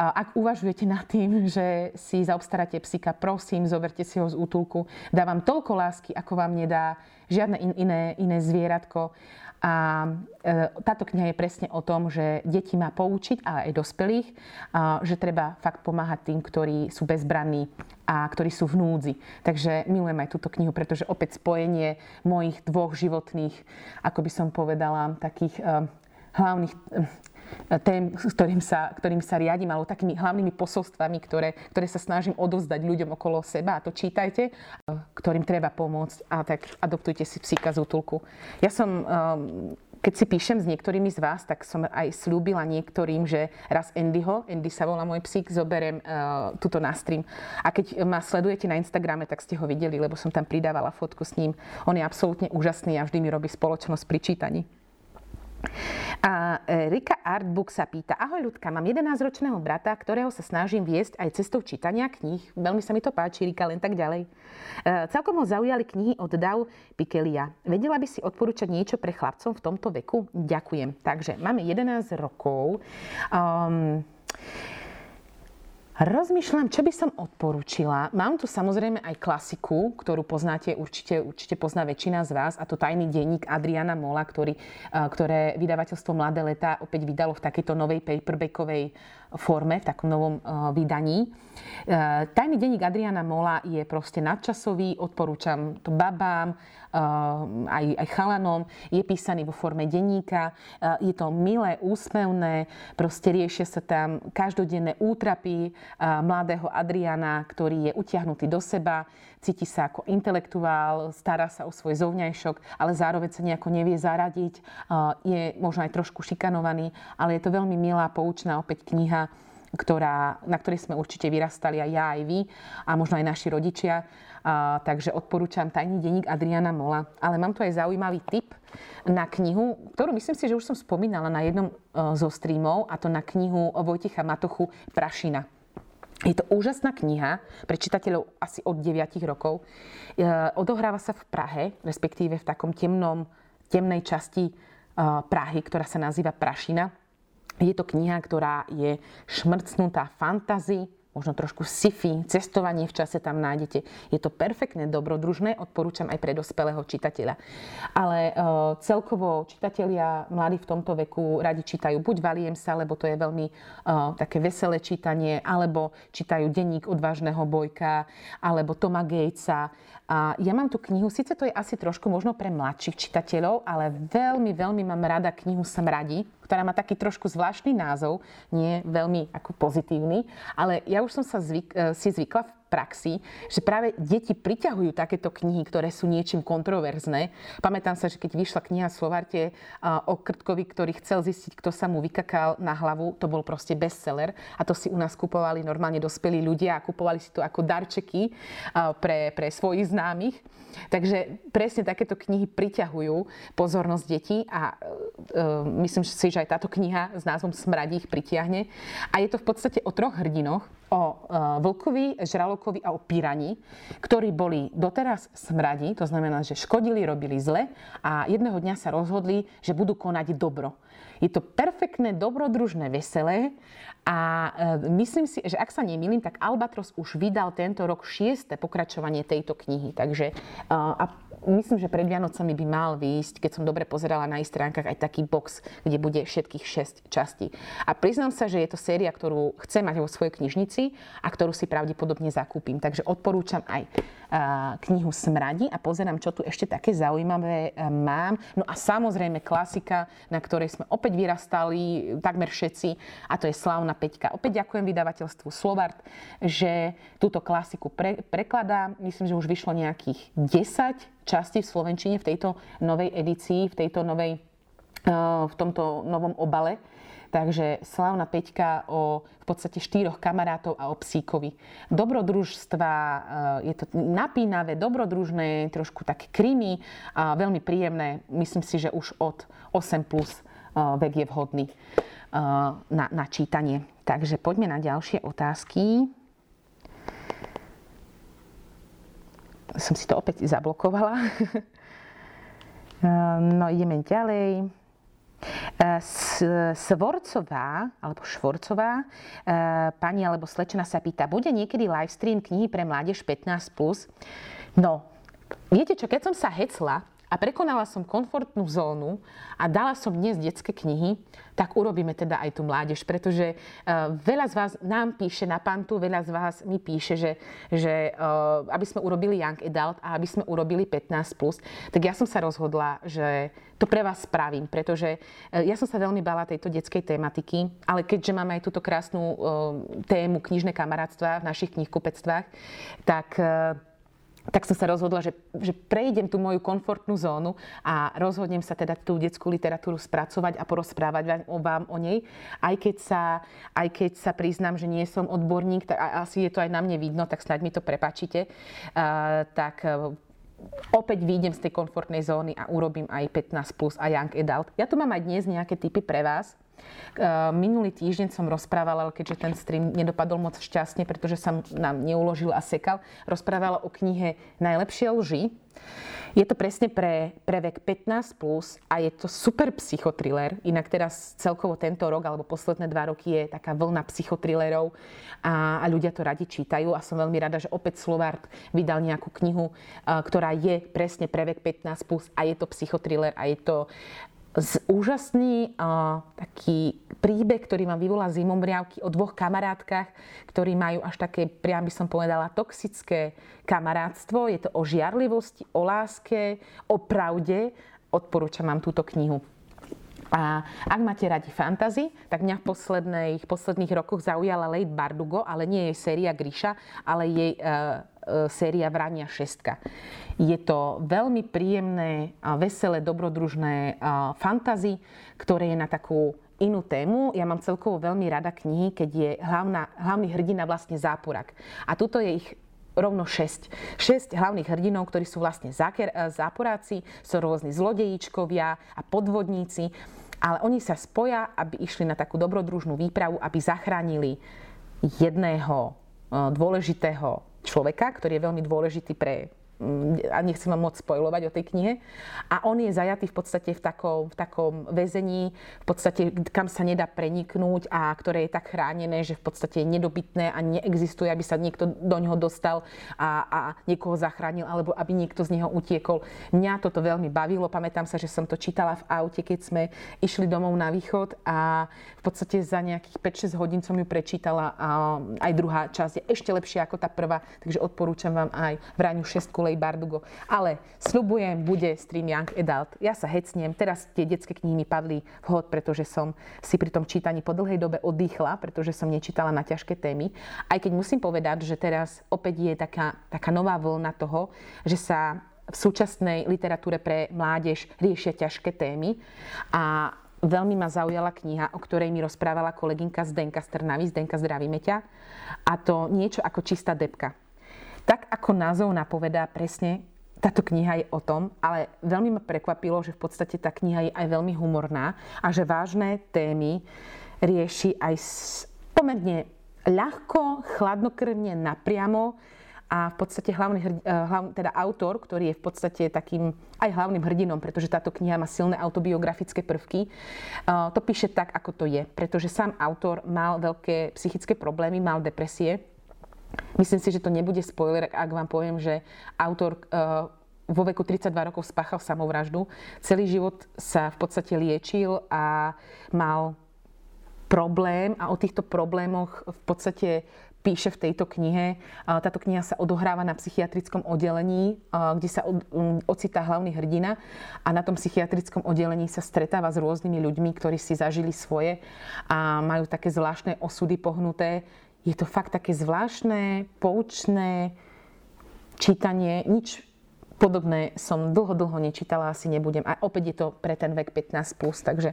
Ak uvažujete nad tým, že si zaobstaráte psika, prosím, zoberte si ho z útulku. Dávam toľko lásky, ako vám nedá žiadne in, iné, iné zvieratko. A e, táto kniha je presne o tom, že deti má poučiť, ale aj dospelých, že treba fakt pomáhať tým, ktorí sú bezbranní a ktorí sú v núdzi. Takže milujem aj túto knihu, pretože opäť spojenie mojich dvoch životných, ako by som povedala, takých e, hlavných tém, ktorým sa, ktorým sa riadím, alebo takými hlavnými posolstvami, ktoré, ktoré sa snažím odovzdať ľuďom okolo seba. A to čítajte, ktorým treba pomôcť. A tak adoptujte si psíka z útulku. Ja som um, keď si píšem s niektorými z vás, tak som aj slúbila niektorým, že raz Andyho, Andy sa volá môj psík, zoberiem uh, tuto na stream. A keď ma sledujete na Instagrame, tak ste ho videli, lebo som tam pridávala fotku s ním. On je absolútne úžasný a vždy mi robí spoločnosť pri čítaní. A e, Rika Artbook sa pýta, ahoj ľudka, mám 11-ročného brata, ktorého sa snažím viesť aj cestou čítania kníh. Veľmi sa mi to páči, Rika, len tak ďalej. E, celkom ho zaujali knihy od Dau Pikelia. Vedela by si odporúčať niečo pre chlapcov v tomto veku? Ďakujem. Takže máme 11 rokov. Um, Rozmýšľam, čo by som odporúčila. Mám tu samozrejme aj klasiku, ktorú poznáte, určite, určite pozná väčšina z vás, a to tajný denník Adriana Mola, ktorý, ktoré vydavateľstvo Mladé leta opäť vydalo v takejto novej paperbackovej forme, v takom novom uh, vydaní. Uh, Tajný denník Adriana Mola je proste nadčasový, odporúčam to babám, uh, aj, aj chalanom. Je písaný vo forme denníka, je to milé, úsmevné, proste riešia sa tam každodenné útrapy mladého Adriana, ktorý je utiahnutý do seba, cíti sa ako intelektuál, stará sa o svoj zovňajšok, ale zároveň sa nejako nevie zaradiť, je možno aj trošku šikanovaný, ale je to veľmi milá, poučná opäť kniha, ktorá, na ktorej sme určite vyrastali aj ja, aj vy a možno aj naši rodičia. Takže odporúčam Tajný denník Adriana Mola. Ale mám tu aj zaujímavý tip na knihu, ktorú myslím si, že už som spomínala na jednom e, zo streamov, a to na knihu Vojticha Matochu Prašina. Je to úžasná kniha pre čitateľov asi od 9 rokov. E, odohráva sa v Prahe, respektíve v takom temnom, temnej časti e, Prahy, ktorá sa nazýva Prašina. Je to kniha, ktorá je šmrcnutá fantazy, možno trošku sci-fi, cestovanie v čase tam nájdete. Je to perfektné, dobrodružné, odporúčam aj pre dospelého čitateľa. Ale e, celkovo čitatelia mladí v tomto veku radi čítajú buď Valiem sa, lebo to je veľmi e, také veselé čítanie, alebo čítajú denník odvážneho bojka, alebo Toma Gatesa. A ja mám tú knihu, síce to je asi trošku možno pre mladších čitateľov, ale veľmi, veľmi mám rada knihu Smradi, ktorá má taký trošku zvláštny názov, nie veľmi ako pozitívny, ale ja už som sa zvyk, e, si zvykla v praxi, že práve deti priťahujú takéto knihy, ktoré sú niečím kontroverzné. Pamätám sa, že keď vyšla kniha Slovarte o Krtkovi, ktorý chcel zistiť, kto sa mu vykakal na hlavu, to bol proste bestseller a to si u nás kupovali normálne dospelí ľudia a kupovali si to ako darčeky pre, pre svojich známych. Takže presne takéto knihy priťahujú pozornosť detí a e, myslím si, že aj táto kniha s názvom Smradí ich pritiahne. A je to v podstate o troch hrdinoch, o e, vlkovi, žralokovi a o pyrani, ktorí boli doteraz smradi, to znamená, že škodili, robili zle a jedného dňa sa rozhodli, že budú konať dobro. Je to perfektné, dobrodružné, veselé a e, myslím si, že ak sa nemýlim, tak Albatros už vydal tento rok šiesté pokračovanie tejto knihy. Takže e, a myslím, že pred Vianocami by mal výjsť, keď som dobre pozerala na ich stránkach, aj taký box, kde bude všetkých 6 častí. A priznám sa, že je to séria, ktorú chcem mať vo svojej knižnici a ktorú si pravdepodobne zakúpim. Takže odporúčam aj knihu Smradi a pozerám, čo tu ešte také zaujímavé e, mám. No a samozrejme klasika, na ktorej sme opäť vyrastali takmer všetci a to je Slavná Peťka. Opäť ďakujem vydavateľstvu Slovart, že túto klasiku pre, prekladá. Myslím, že už vyšlo nejakých 10 častí v Slovenčine v tejto novej edícii, v tejto novej e, v tomto novom obale. Takže slávna Peťka o v podstate štyroch kamarátov a o psíkovi. Dobrodružstva, eh, je to napínavé, dobrodružné, trošku také krimi a veľmi príjemné. Myslím si, že už od 8 plus eh, vek je vhodný eh, na, na čítanie. Takže poďme na ďalšie otázky. Som si to opäť zablokovala. [laughs] No ideme ďalej. Svorcová, alebo Švorcová, pani alebo slečna sa pýta, bude niekedy live stream knihy pre mládež 15+. No, viete čo, keď som sa hecla, a prekonala som komfortnú zónu a dala som dnes detské knihy, tak urobíme teda aj tú mládež, pretože uh, veľa z vás nám píše na pantu, veľa z vás mi píše, že, že uh, aby sme urobili Young Adult a aby sme urobili 15+, plus, tak ja som sa rozhodla, že to pre vás spravím, pretože uh, ja som sa veľmi bala tejto detskej tematiky, ale keďže máme aj túto krásnu tému knižné kamarátstva v našich knihkupectvách, tak tak som sa rozhodla, že, že prejdem tú moju komfortnú zónu a rozhodnem sa teda tú detskú literatúru spracovať a porozprávať vám o nej. Aj keď sa, aj keď sa priznám, že nie som odborník, tak asi je to aj na mne vidno, tak snáď mi to prepačíte. Uh, tak uh, opäť výjdem z tej komfortnej zóny a urobím aj 15 plus a Young Adult. Ja tu mám aj dnes nejaké typy pre vás. Minulý týždeň som rozprávala, ale keďže ten stream nedopadol moc šťastne, pretože sa nám neuložil a sekal, rozprávala o knihe Najlepšie lži. Je to presne pre, pre vek 15 plus a je to super psychotriller. Inak teraz celkovo tento rok alebo posledné dva roky je taká vlna psychothrillerov a, a ľudia to radi čítajú a som veľmi rada, že opäť Slovart vydal nejakú knihu, ktorá je presne pre vek 15 plus a je to psychotriller a je to z úžasný uh, taký príbeh, ktorý vám vyvolá zimomriavky o dvoch kamarátkach, ktorí majú až také, priam by som povedala, toxické kamarátstvo. Je to o žiarlivosti, o láske, o pravde. Odporúčam vám túto knihu. A ak máte radi fantasy, tak mňa v posledných, posledných rokoch zaujala Lady Bardugo, ale nie je séria Grisha, ale jej uh, séria Vrania šestka. Je to veľmi príjemné, veselé, dobrodružné fantasy, ktoré je na takú inú tému. Ja mám celkovo veľmi rada knihy, keď je hlavná, hlavný hrdina vlastne záporak. A tuto je ich rovno 6. 6 hlavných hrdinov, ktorí sú vlastne záporáci, sú rôzni zlodejíčkovia a podvodníci, ale oni sa spoja, aby išli na takú dobrodružnú výpravu, aby zachránili jedného dôležitého človeka, ktorý je veľmi dôležitý pre a nechcem vám moc spojovať o tej knihe. A on je zajatý v podstate v takom, v takom väzení, v podstate kam sa nedá preniknúť a ktoré je tak chránené, že v podstate je nedobytné a neexistuje, aby sa niekto do neho dostal a, a niekoho zachránil alebo aby niekto z neho utiekol. Mňa toto veľmi bavilo. Pamätám sa, že som to čítala v aute, keď sme išli domov na východ a v podstate za nejakých 5-6 hodín som ju prečítala a aj druhá časť je ešte lepšia ako tá prvá, takže odporúčam vám aj Vraňu 6 Nikolej Bardugo. Ale sľubujem, bude stream Young Adult. Ja sa hecnem. Teraz tie detské knihy mi padli vhod, pretože som si pri tom čítaní po dlhej dobe oddychla, pretože som nečítala na ťažké témy. Aj keď musím povedať, že teraz opäť je taká, taká nová vlna toho, že sa v súčasnej literatúre pre mládež riešia ťažké témy. A veľmi ma zaujala kniha, o ktorej mi rozprávala kolegynka Zdenka Strnavy. Zdenka, zdravíme ťa. A to niečo ako čistá depka. Tak ako názov napovedá presne, táto kniha je o tom, ale veľmi ma prekvapilo, že v podstate tá kniha je aj veľmi humorná a že vážne témy rieši aj pomerne ľahko, chladnokrvne, napriamo a v podstate hlavný, eh, hlavný teda autor, ktorý je v podstate takým aj hlavným hrdinom, pretože táto kniha má silné autobiografické prvky, eh, to píše tak, ako to je, pretože sám autor mal veľké psychické problémy, mal depresie Myslím si, že to nebude spoiler, ak vám poviem, že autor uh, vo veku 32 rokov spáchal samovraždu. Celý život sa v podstate liečil a mal problém a o týchto problémoch v podstate píše v tejto knihe. Táto kniha sa odohráva na psychiatrickom oddelení, kde sa ocitá hlavný hrdina a na tom psychiatrickom oddelení sa stretáva s rôznymi ľuďmi, ktorí si zažili svoje a majú také zvláštne osudy pohnuté je to fakt také zvláštne, poučné čítanie. Nič podobné som dlho, dlho nečítala, asi nebudem. A opäť je to pre ten vek 15+, plus, takže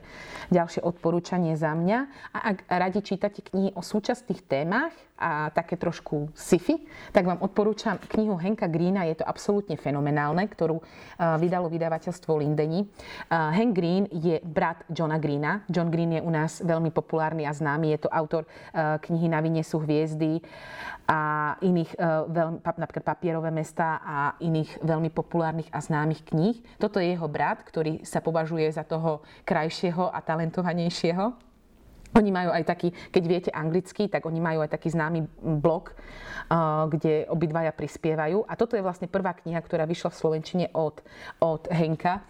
ďalšie odporúčanie za mňa. A ak radi čítate knihy o súčasných témach, a také trošku sci-fi, tak vám odporúčam knihu Henka Greena, je to absolútne fenomenálne, ktorú vydalo vydavateľstvo Lindeni. Hank Green je brat Johna Greena. John Green je u nás veľmi populárny a známy, je to autor knihy Na vine sú hviezdy a iných, napríklad Papierové mesta a iných veľmi populárnych a známych kníh. Toto je jeho brat, ktorý sa považuje za toho krajšieho a talentovanejšieho. Oni majú aj taký, keď viete anglicky, tak oni majú aj taký známy blog, kde obidvaja prispievajú. A toto je vlastne prvá kniha, ktorá vyšla v Slovenčine od, od Henka.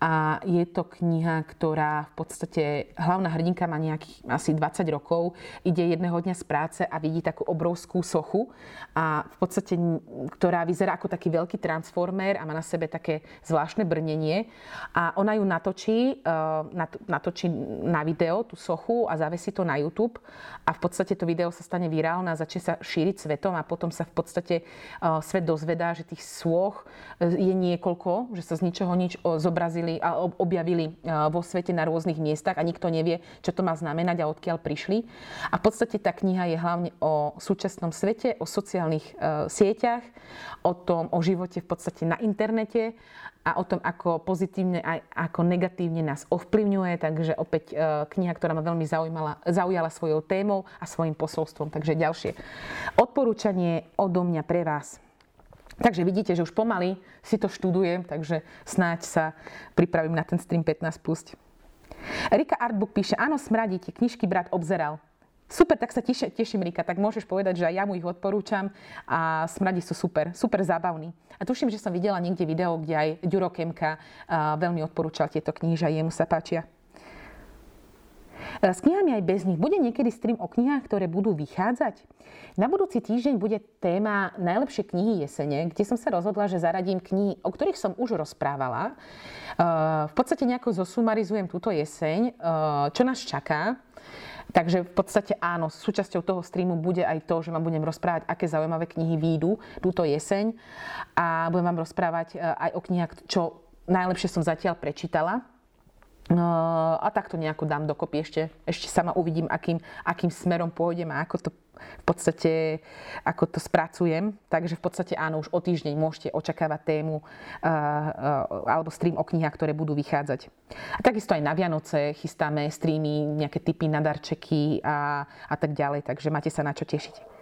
A je to kniha, ktorá v podstate, hlavná hrdinka má nejakých asi 20 rokov, ide jedného dňa z práce a vidí takú obrovskú sochu a v podstate, ktorá vyzerá ako taký veľký transformer a má na sebe také zvláštne brnenie. A ona ju natočí, natočí na video, tú sochu a zavesí to na YouTube a v podstate to video sa stane virálne a začne sa šíriť svetom a potom sa v podstate svet dozvedá, že tých sôch e, je niekoľko, že sa z ničoho nič zobrazili a objavili vo svete na rôznych miestach a nikto nevie, čo to má znamenať a odkiaľ prišli. A v podstate tá kniha je hlavne o súčasnom svete, o sociálnych e, sieťach, o tom, o živote v podstate na internete a o tom, ako pozitívne a ako negatívne nás ovplyvňuje. Takže opäť e, kniha, ktorá ma veľmi zaujímala, zaujala svojou témou a svojim posolstvom. Takže ďalšie odporúčanie odo mňa pre vás. Takže vidíte, že už pomaly si to študujem, takže snáď sa pripravím na ten stream 15 pusť. Rika Artbook píše, áno, smradíte, knižky brat obzeral. Super, tak sa teším, teším, Rika. Tak môžeš povedať, že aj ja mu ich odporúčam a smradi sú super, super zábavní. A tuším, že som videla niekde video, kde aj Ďuro Kemka veľmi odporúčal tieto knihy, že aj jemu sa páčia. S knihami aj bez nich. Bude niekedy stream o knihách, ktoré budú vychádzať? Na budúci týždeň bude téma najlepšie knihy jesene, kde som sa rozhodla, že zaradím knihy, o ktorých som už rozprávala. V podstate nejako zosumarizujem túto jeseň, čo nás čaká. Takže v podstate áno, súčasťou toho streamu bude aj to, že vám budem rozprávať, aké zaujímavé knihy výjdu túto jeseň a budem vám rozprávať e, aj o knihách, čo najlepšie som zatiaľ prečítala. No, a takto nejako dám dokopy ešte. Ešte sama uvidím, akým, akým smerom pôjdem a ako to v podstate, ako to spracujem. Takže v podstate áno, už o týždeň môžete očakávať tému uh, uh, alebo stream o knihách, ktoré budú vychádzať. A takisto aj na Vianoce chystáme streamy, nejaké typy na darčeky a, a tak ďalej, takže máte sa na čo tešiť.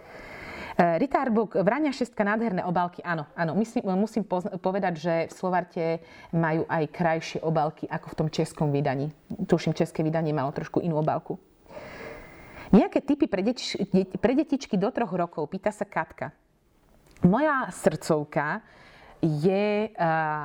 Rita Arbuk, Vrania šestka, nádherné obálky, áno, áno. Myslím, musím povedať, že v Slovarte majú aj krajšie obálky ako v tom českom vydaní. Tuším, české vydanie malo trošku inú obálku. Nejaké typy pre, deti, pre detičky do troch rokov, pýta sa Katka. Moja srdcovka je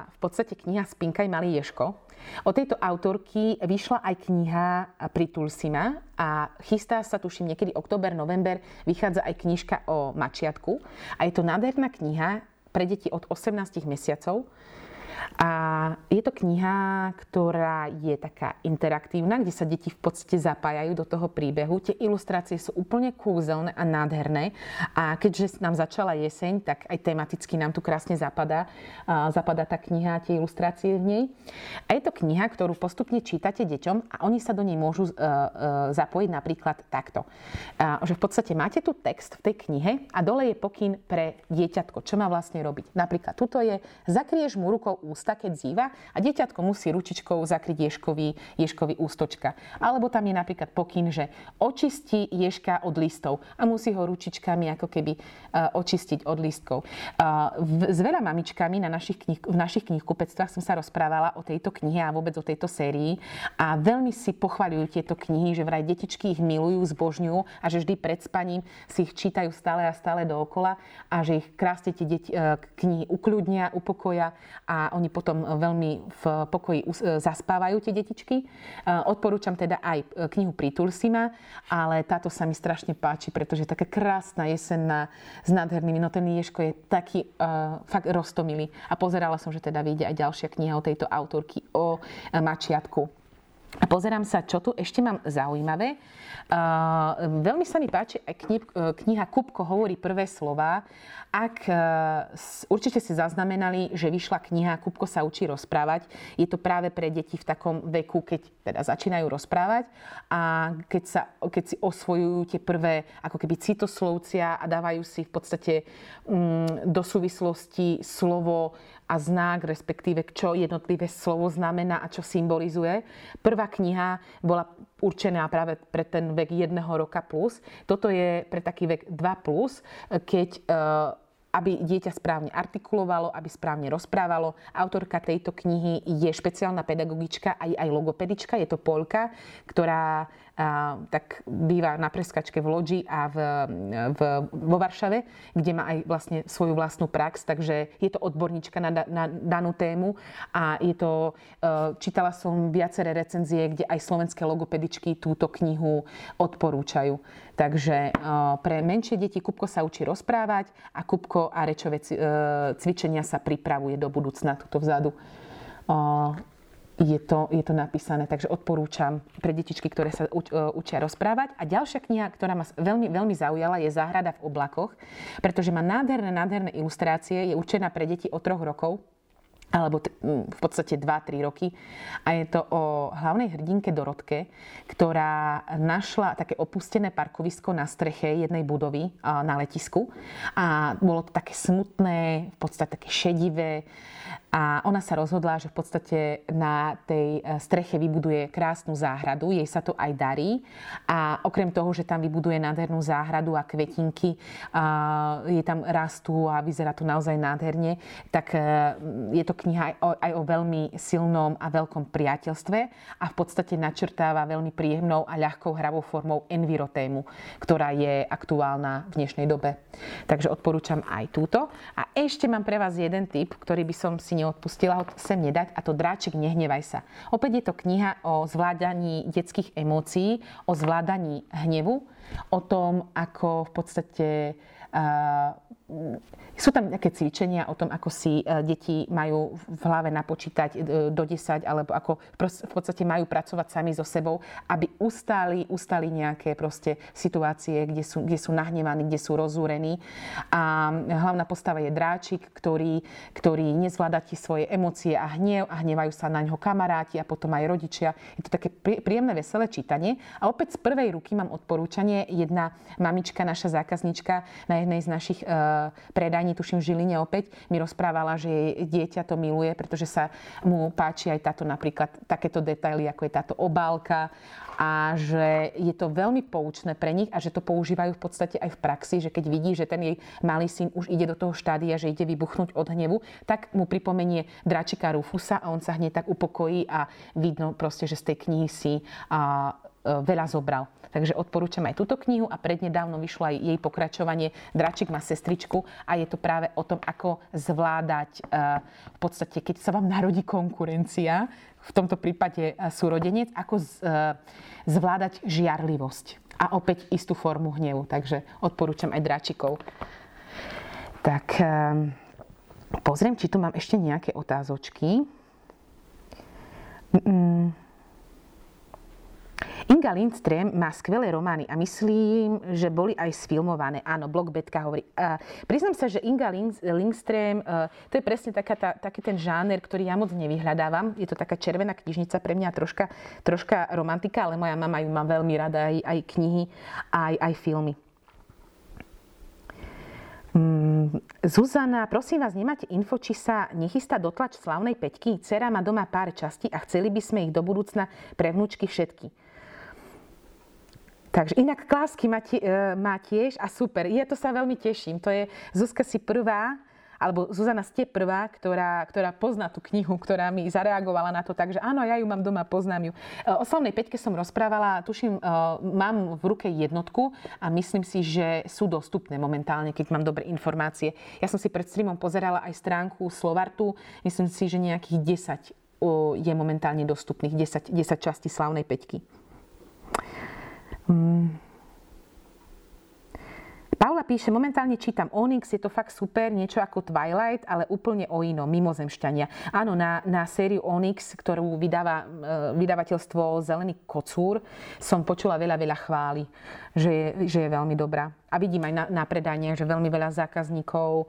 v podstate kniha Spinkaj malý Ješko. Od tejto autorky vyšla aj kniha Pritulsima a chystá sa, tuším, niekedy október, november, vychádza aj knižka o mačiatku. A je to nádherná kniha pre deti od 18 mesiacov. A je to kniha, ktorá je taká interaktívna, kde sa deti v podstate zapájajú do toho príbehu. Tie ilustrácie sú úplne kúzelné a nádherné. A keďže nám začala jeseň, tak aj tematicky nám tu krásne zapadá, zapadá tá kniha tie ilustrácie v nej. A je to kniha, ktorú postupne čítate deťom a oni sa do nej môžu uh, uh, zapojiť napríklad takto. Že v podstate máte tu text v tej knihe a dole je pokyn pre dieťatko, čo má vlastne robiť. Napríklad tuto je, zakrieš mu rukou ústa, keď zýva a dieťatko musí ručičkou zakryť ježkový, ježkový ústočka. Alebo tam je napríklad pokyn, že očistí ježka od listov a musí ho ručičkami ako keby uh, očistiť od lístkov. Uh, s veľa mamičkami na našich knih, v našich knihkupectvách som sa rozprávala o tejto knihe a vôbec o tejto sérii a veľmi si pochvaľujú tieto knihy, že vraj detičky ich milujú, zbožňujú a že vždy pred spaním si ich čítajú stále a stále dookola a že ich krásne tie deti, uh, knihy ukľudnia, upokoja a oni potom veľmi v pokoji zaspávajú tie detičky. E, odporúčam teda aj e, knihu Pritulsima, ale táto sa mi strašne páči, pretože je taká krásna jesenná s nádhernými. No ten Ježko je taký uh, fakt roztomilý. A pozerala som, že teda vyjde aj ďalšia kniha o tejto autorky o mačiatku. A pozerám sa, čo tu ešte mám zaujímavé. Uh, veľmi sa mi páči aj kni- kniha Kupko hovorí prvé slova. Ak uh, určite ste zaznamenali, že vyšla kniha Kupko sa učí rozprávať, je to práve pre deti v takom veku, keď teda začínajú rozprávať a keď, sa, keď si osvojujú tie prvé ako keby citoslovcia a dávajú si v podstate um, do súvislosti slovo a znak, respektíve čo jednotlivé slovo znamená a čo symbolizuje. Prvá kniha bola určená práve pre ten vek jedného roka plus. Toto je pre taký vek 2 plus, keď aby dieťa správne artikulovalo, aby správne rozprávalo. Autorka tejto knihy je špeciálna pedagogička aj, aj logopedička, je to Polka, ktorá a, tak býva na preskačke v Lodži a v, v, vo Varšave, kde má aj vlastne svoju vlastnú prax, takže je to odborníčka na, na danú tému a je to, e, čítala som viaceré recenzie, kde aj slovenské logopedičky túto knihu odporúčajú. Takže e, pre menšie deti Kupko sa učí rozprávať a Kupko a rečové e, cvičenia sa pripravuje do budúcna, tuto vzadu je to, je to napísané, takže odporúčam pre detičky, ktoré sa uč, uh, učia rozprávať. A ďalšia kniha, ktorá ma veľmi, veľmi zaujala, je Záhrada v oblakoch, pretože má nádherné, nádherné ilustrácie, je určená pre deti od troch rokov alebo t- v podstate 2-3 roky. A je to o hlavnej hrdinke Dorotke, ktorá našla také opustené parkovisko na streche jednej budovy na letisku. A bolo to také smutné, v podstate také šedivé a ona sa rozhodla, že v podstate na tej e, streche vybuduje krásnu záhradu. Jej sa to aj darí. A okrem toho, že tam vybuduje nádhernú záhradu a kvetinky, a je tam rastú a vyzerá to naozaj nádherne, tak e, je to kniha aj o, aj o veľmi silnom a veľkom priateľstve a v podstate načrtáva veľmi príjemnou a ľahkou hravou formou envirotému, ktorá je aktuálna v dnešnej dobe. Takže odporúčam aj túto. A ešte mám pre vás jeden tip, ktorý by som si neodpustila sem nedať a to Dráčik nehnevaj sa. Opäť je to kniha o zvládaní detských emócií, o zvládaní hnevu, o tom, ako v podstate uh, sú tam nejaké cvičenia o tom, ako si e, deti majú v hlave napočítať e, do 10, alebo ako v podstate majú pracovať sami so sebou, aby ustali, ustali nejaké proste situácie, kde sú, kde sú nahnevaní, kde sú rozúrení. A hlavná postava je dráčik, ktorý, ktorý nezvláda tie svoje emócie a hnev a hnevajú sa na ňo kamaráti a potom aj rodičia. Je to také príjemné, veselé čítanie. A opäť z prvej ruky mám odporúčanie. Jedna mamička, naša zákaznička na jednej z našich predaní Jani, tuším v Žiline opäť, mi rozprávala, že jej dieťa to miluje, pretože sa mu páči aj táto napríklad takéto detaily, ako je táto obálka a že je to veľmi poučné pre nich a že to používajú v podstate aj v praxi, že keď vidí, že ten jej malý syn už ide do toho štádia, že ide vybuchnúť od hnevu, tak mu pripomenie dračika Rufusa a on sa hneď tak upokojí a vidno proste, že z tej knihy si a, veľa zobral. Takže odporúčam aj túto knihu a prednedávno vyšlo aj jej pokračovanie Dračik má sestričku a je to práve o tom, ako zvládať eh, v podstate, keď sa vám narodí konkurencia, v tomto prípade eh, súrodenec, ako zvládať žiarlivosť a opäť istú formu hnevu. Takže odporúčam aj Dračikov. Tak pozriem, či tu mám ešte nejaké otázočky. Mm-mm. Inga Lindström má skvelé romány a myslím, že boli aj sfilmované. Áno, blog Betka hovorí. A priznám sa, že Inga Lindström, e, to je presne taká tá, taký ten žáner, ktorý ja moc nevyhľadávam. Je to taká červená knižnica, pre mňa troška, troška romantika, ale moja mama ju má veľmi rada, aj, aj knihy, aj, aj filmy. Mm, Zuzana, prosím vás, nemáte info, či sa nechystá dotlač slavnej peťky? Cera má doma pár častí a chceli by sme ich do budúcna pre vnúčky všetky. Takže inak klásky má, tie, e, má tiež a super. Ja to sa veľmi teším. To je Zuzka si prvá, alebo Zuzana ste prvá, ktorá, ktorá pozná tú knihu, ktorá mi zareagovala na to, takže áno, ja ju mám doma, poznám ju. E, o Slavnej Peťke som rozprávala, tuším, e, mám v ruke jednotku a myslím si, že sú dostupné momentálne, keď mám dobré informácie. Ja som si pred streamom pozerala aj stránku Slovartu, myslím si, že nejakých 10 je momentálne dostupných, 10, 10 častí Slavnej Peťky. Hmm. Paula píše, momentálne čítam Onyx, je to fakt super, niečo ako Twilight, ale úplne o inom, mimozemšťania. Áno, na, na sériu Onyx, ktorú vydáva e, vydavateľstvo Zelený kocúr, som počula veľa, veľa chvály, že je, že je veľmi dobrá. A vidím aj na, na predanie, že veľmi veľa zákazníkov e,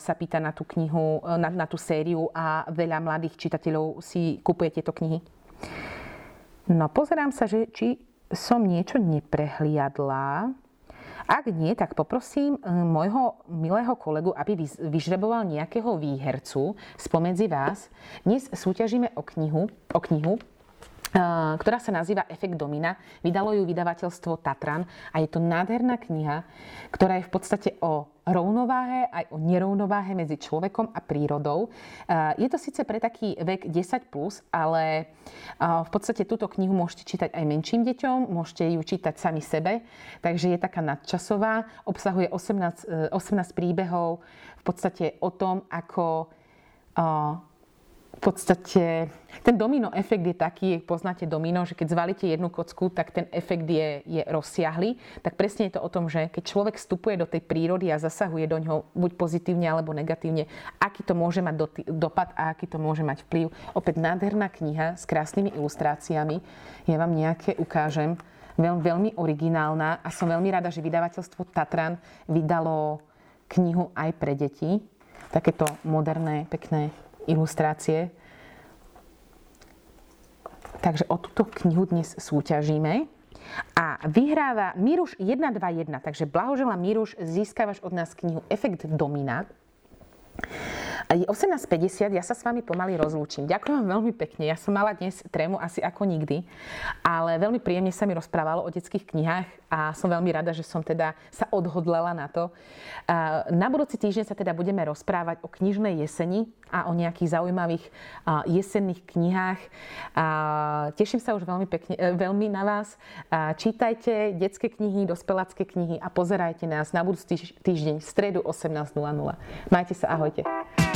sa pýta na tú knihu, e, na, na tú sériu a veľa mladých čitateľov si kupuje tieto knihy. No pozerám sa, že či som niečo neprehliadla. Ak nie, tak poprosím eh, môjho milého kolegu, aby vyžreboval nejakého výhercu spomedzi vás. Dnes súťažíme o knihu, o knihu ktorá sa nazýva Efekt domina. Vydalo ju vydavateľstvo Tatran a je to nádherná kniha, ktorá je v podstate o rovnováhe aj o nerovnováhe medzi človekom a prírodou. Je to síce pre taký vek 10+, plus, ale v podstate túto knihu môžete čítať aj menším deťom, môžete ju čítať sami sebe, takže je taká nadčasová, obsahuje 18, 18 príbehov v podstate o tom, ako v podstate ten domino efekt je taký, poznáte domino, že keď zvalíte jednu kocku, tak ten efekt je, je rozsiahly. Tak presne je to o tom, že keď človek vstupuje do tej prírody a zasahuje do ňoho buď pozitívne alebo negatívne, aký to môže mať dopad a aký to môže mať vplyv. Opäť nádherná kniha s krásnymi ilustráciami. Ja vám nejaké ukážem. Veľ, veľmi originálna a som veľmi rada, že vydavateľstvo Tatran vydalo knihu aj pre deti. Takéto moderné, pekné ilustrácie. Takže o túto knihu dnes súťažíme. A vyhráva Miruš 121. Takže blahoželám Miruš, získavaš od nás knihu Efekt domina. Je 18.50, ja sa s vami pomaly rozlúčim. Ďakujem vám veľmi pekne. Ja som mala dnes trému asi ako nikdy, ale veľmi príjemne sa mi rozprávalo o detských knihách a som veľmi rada, že som teda sa odhodlala na to. Na budúci týždeň sa teda budeme rozprávať o knižnej jeseni a o nejakých zaujímavých jesenných knihách. Teším sa už veľmi, pekne, e, veľmi na vás. Čítajte detské knihy, dospelácké knihy a pozerajte nás na budúci týždeň v stredu 18.00. Majte sa, ahojte.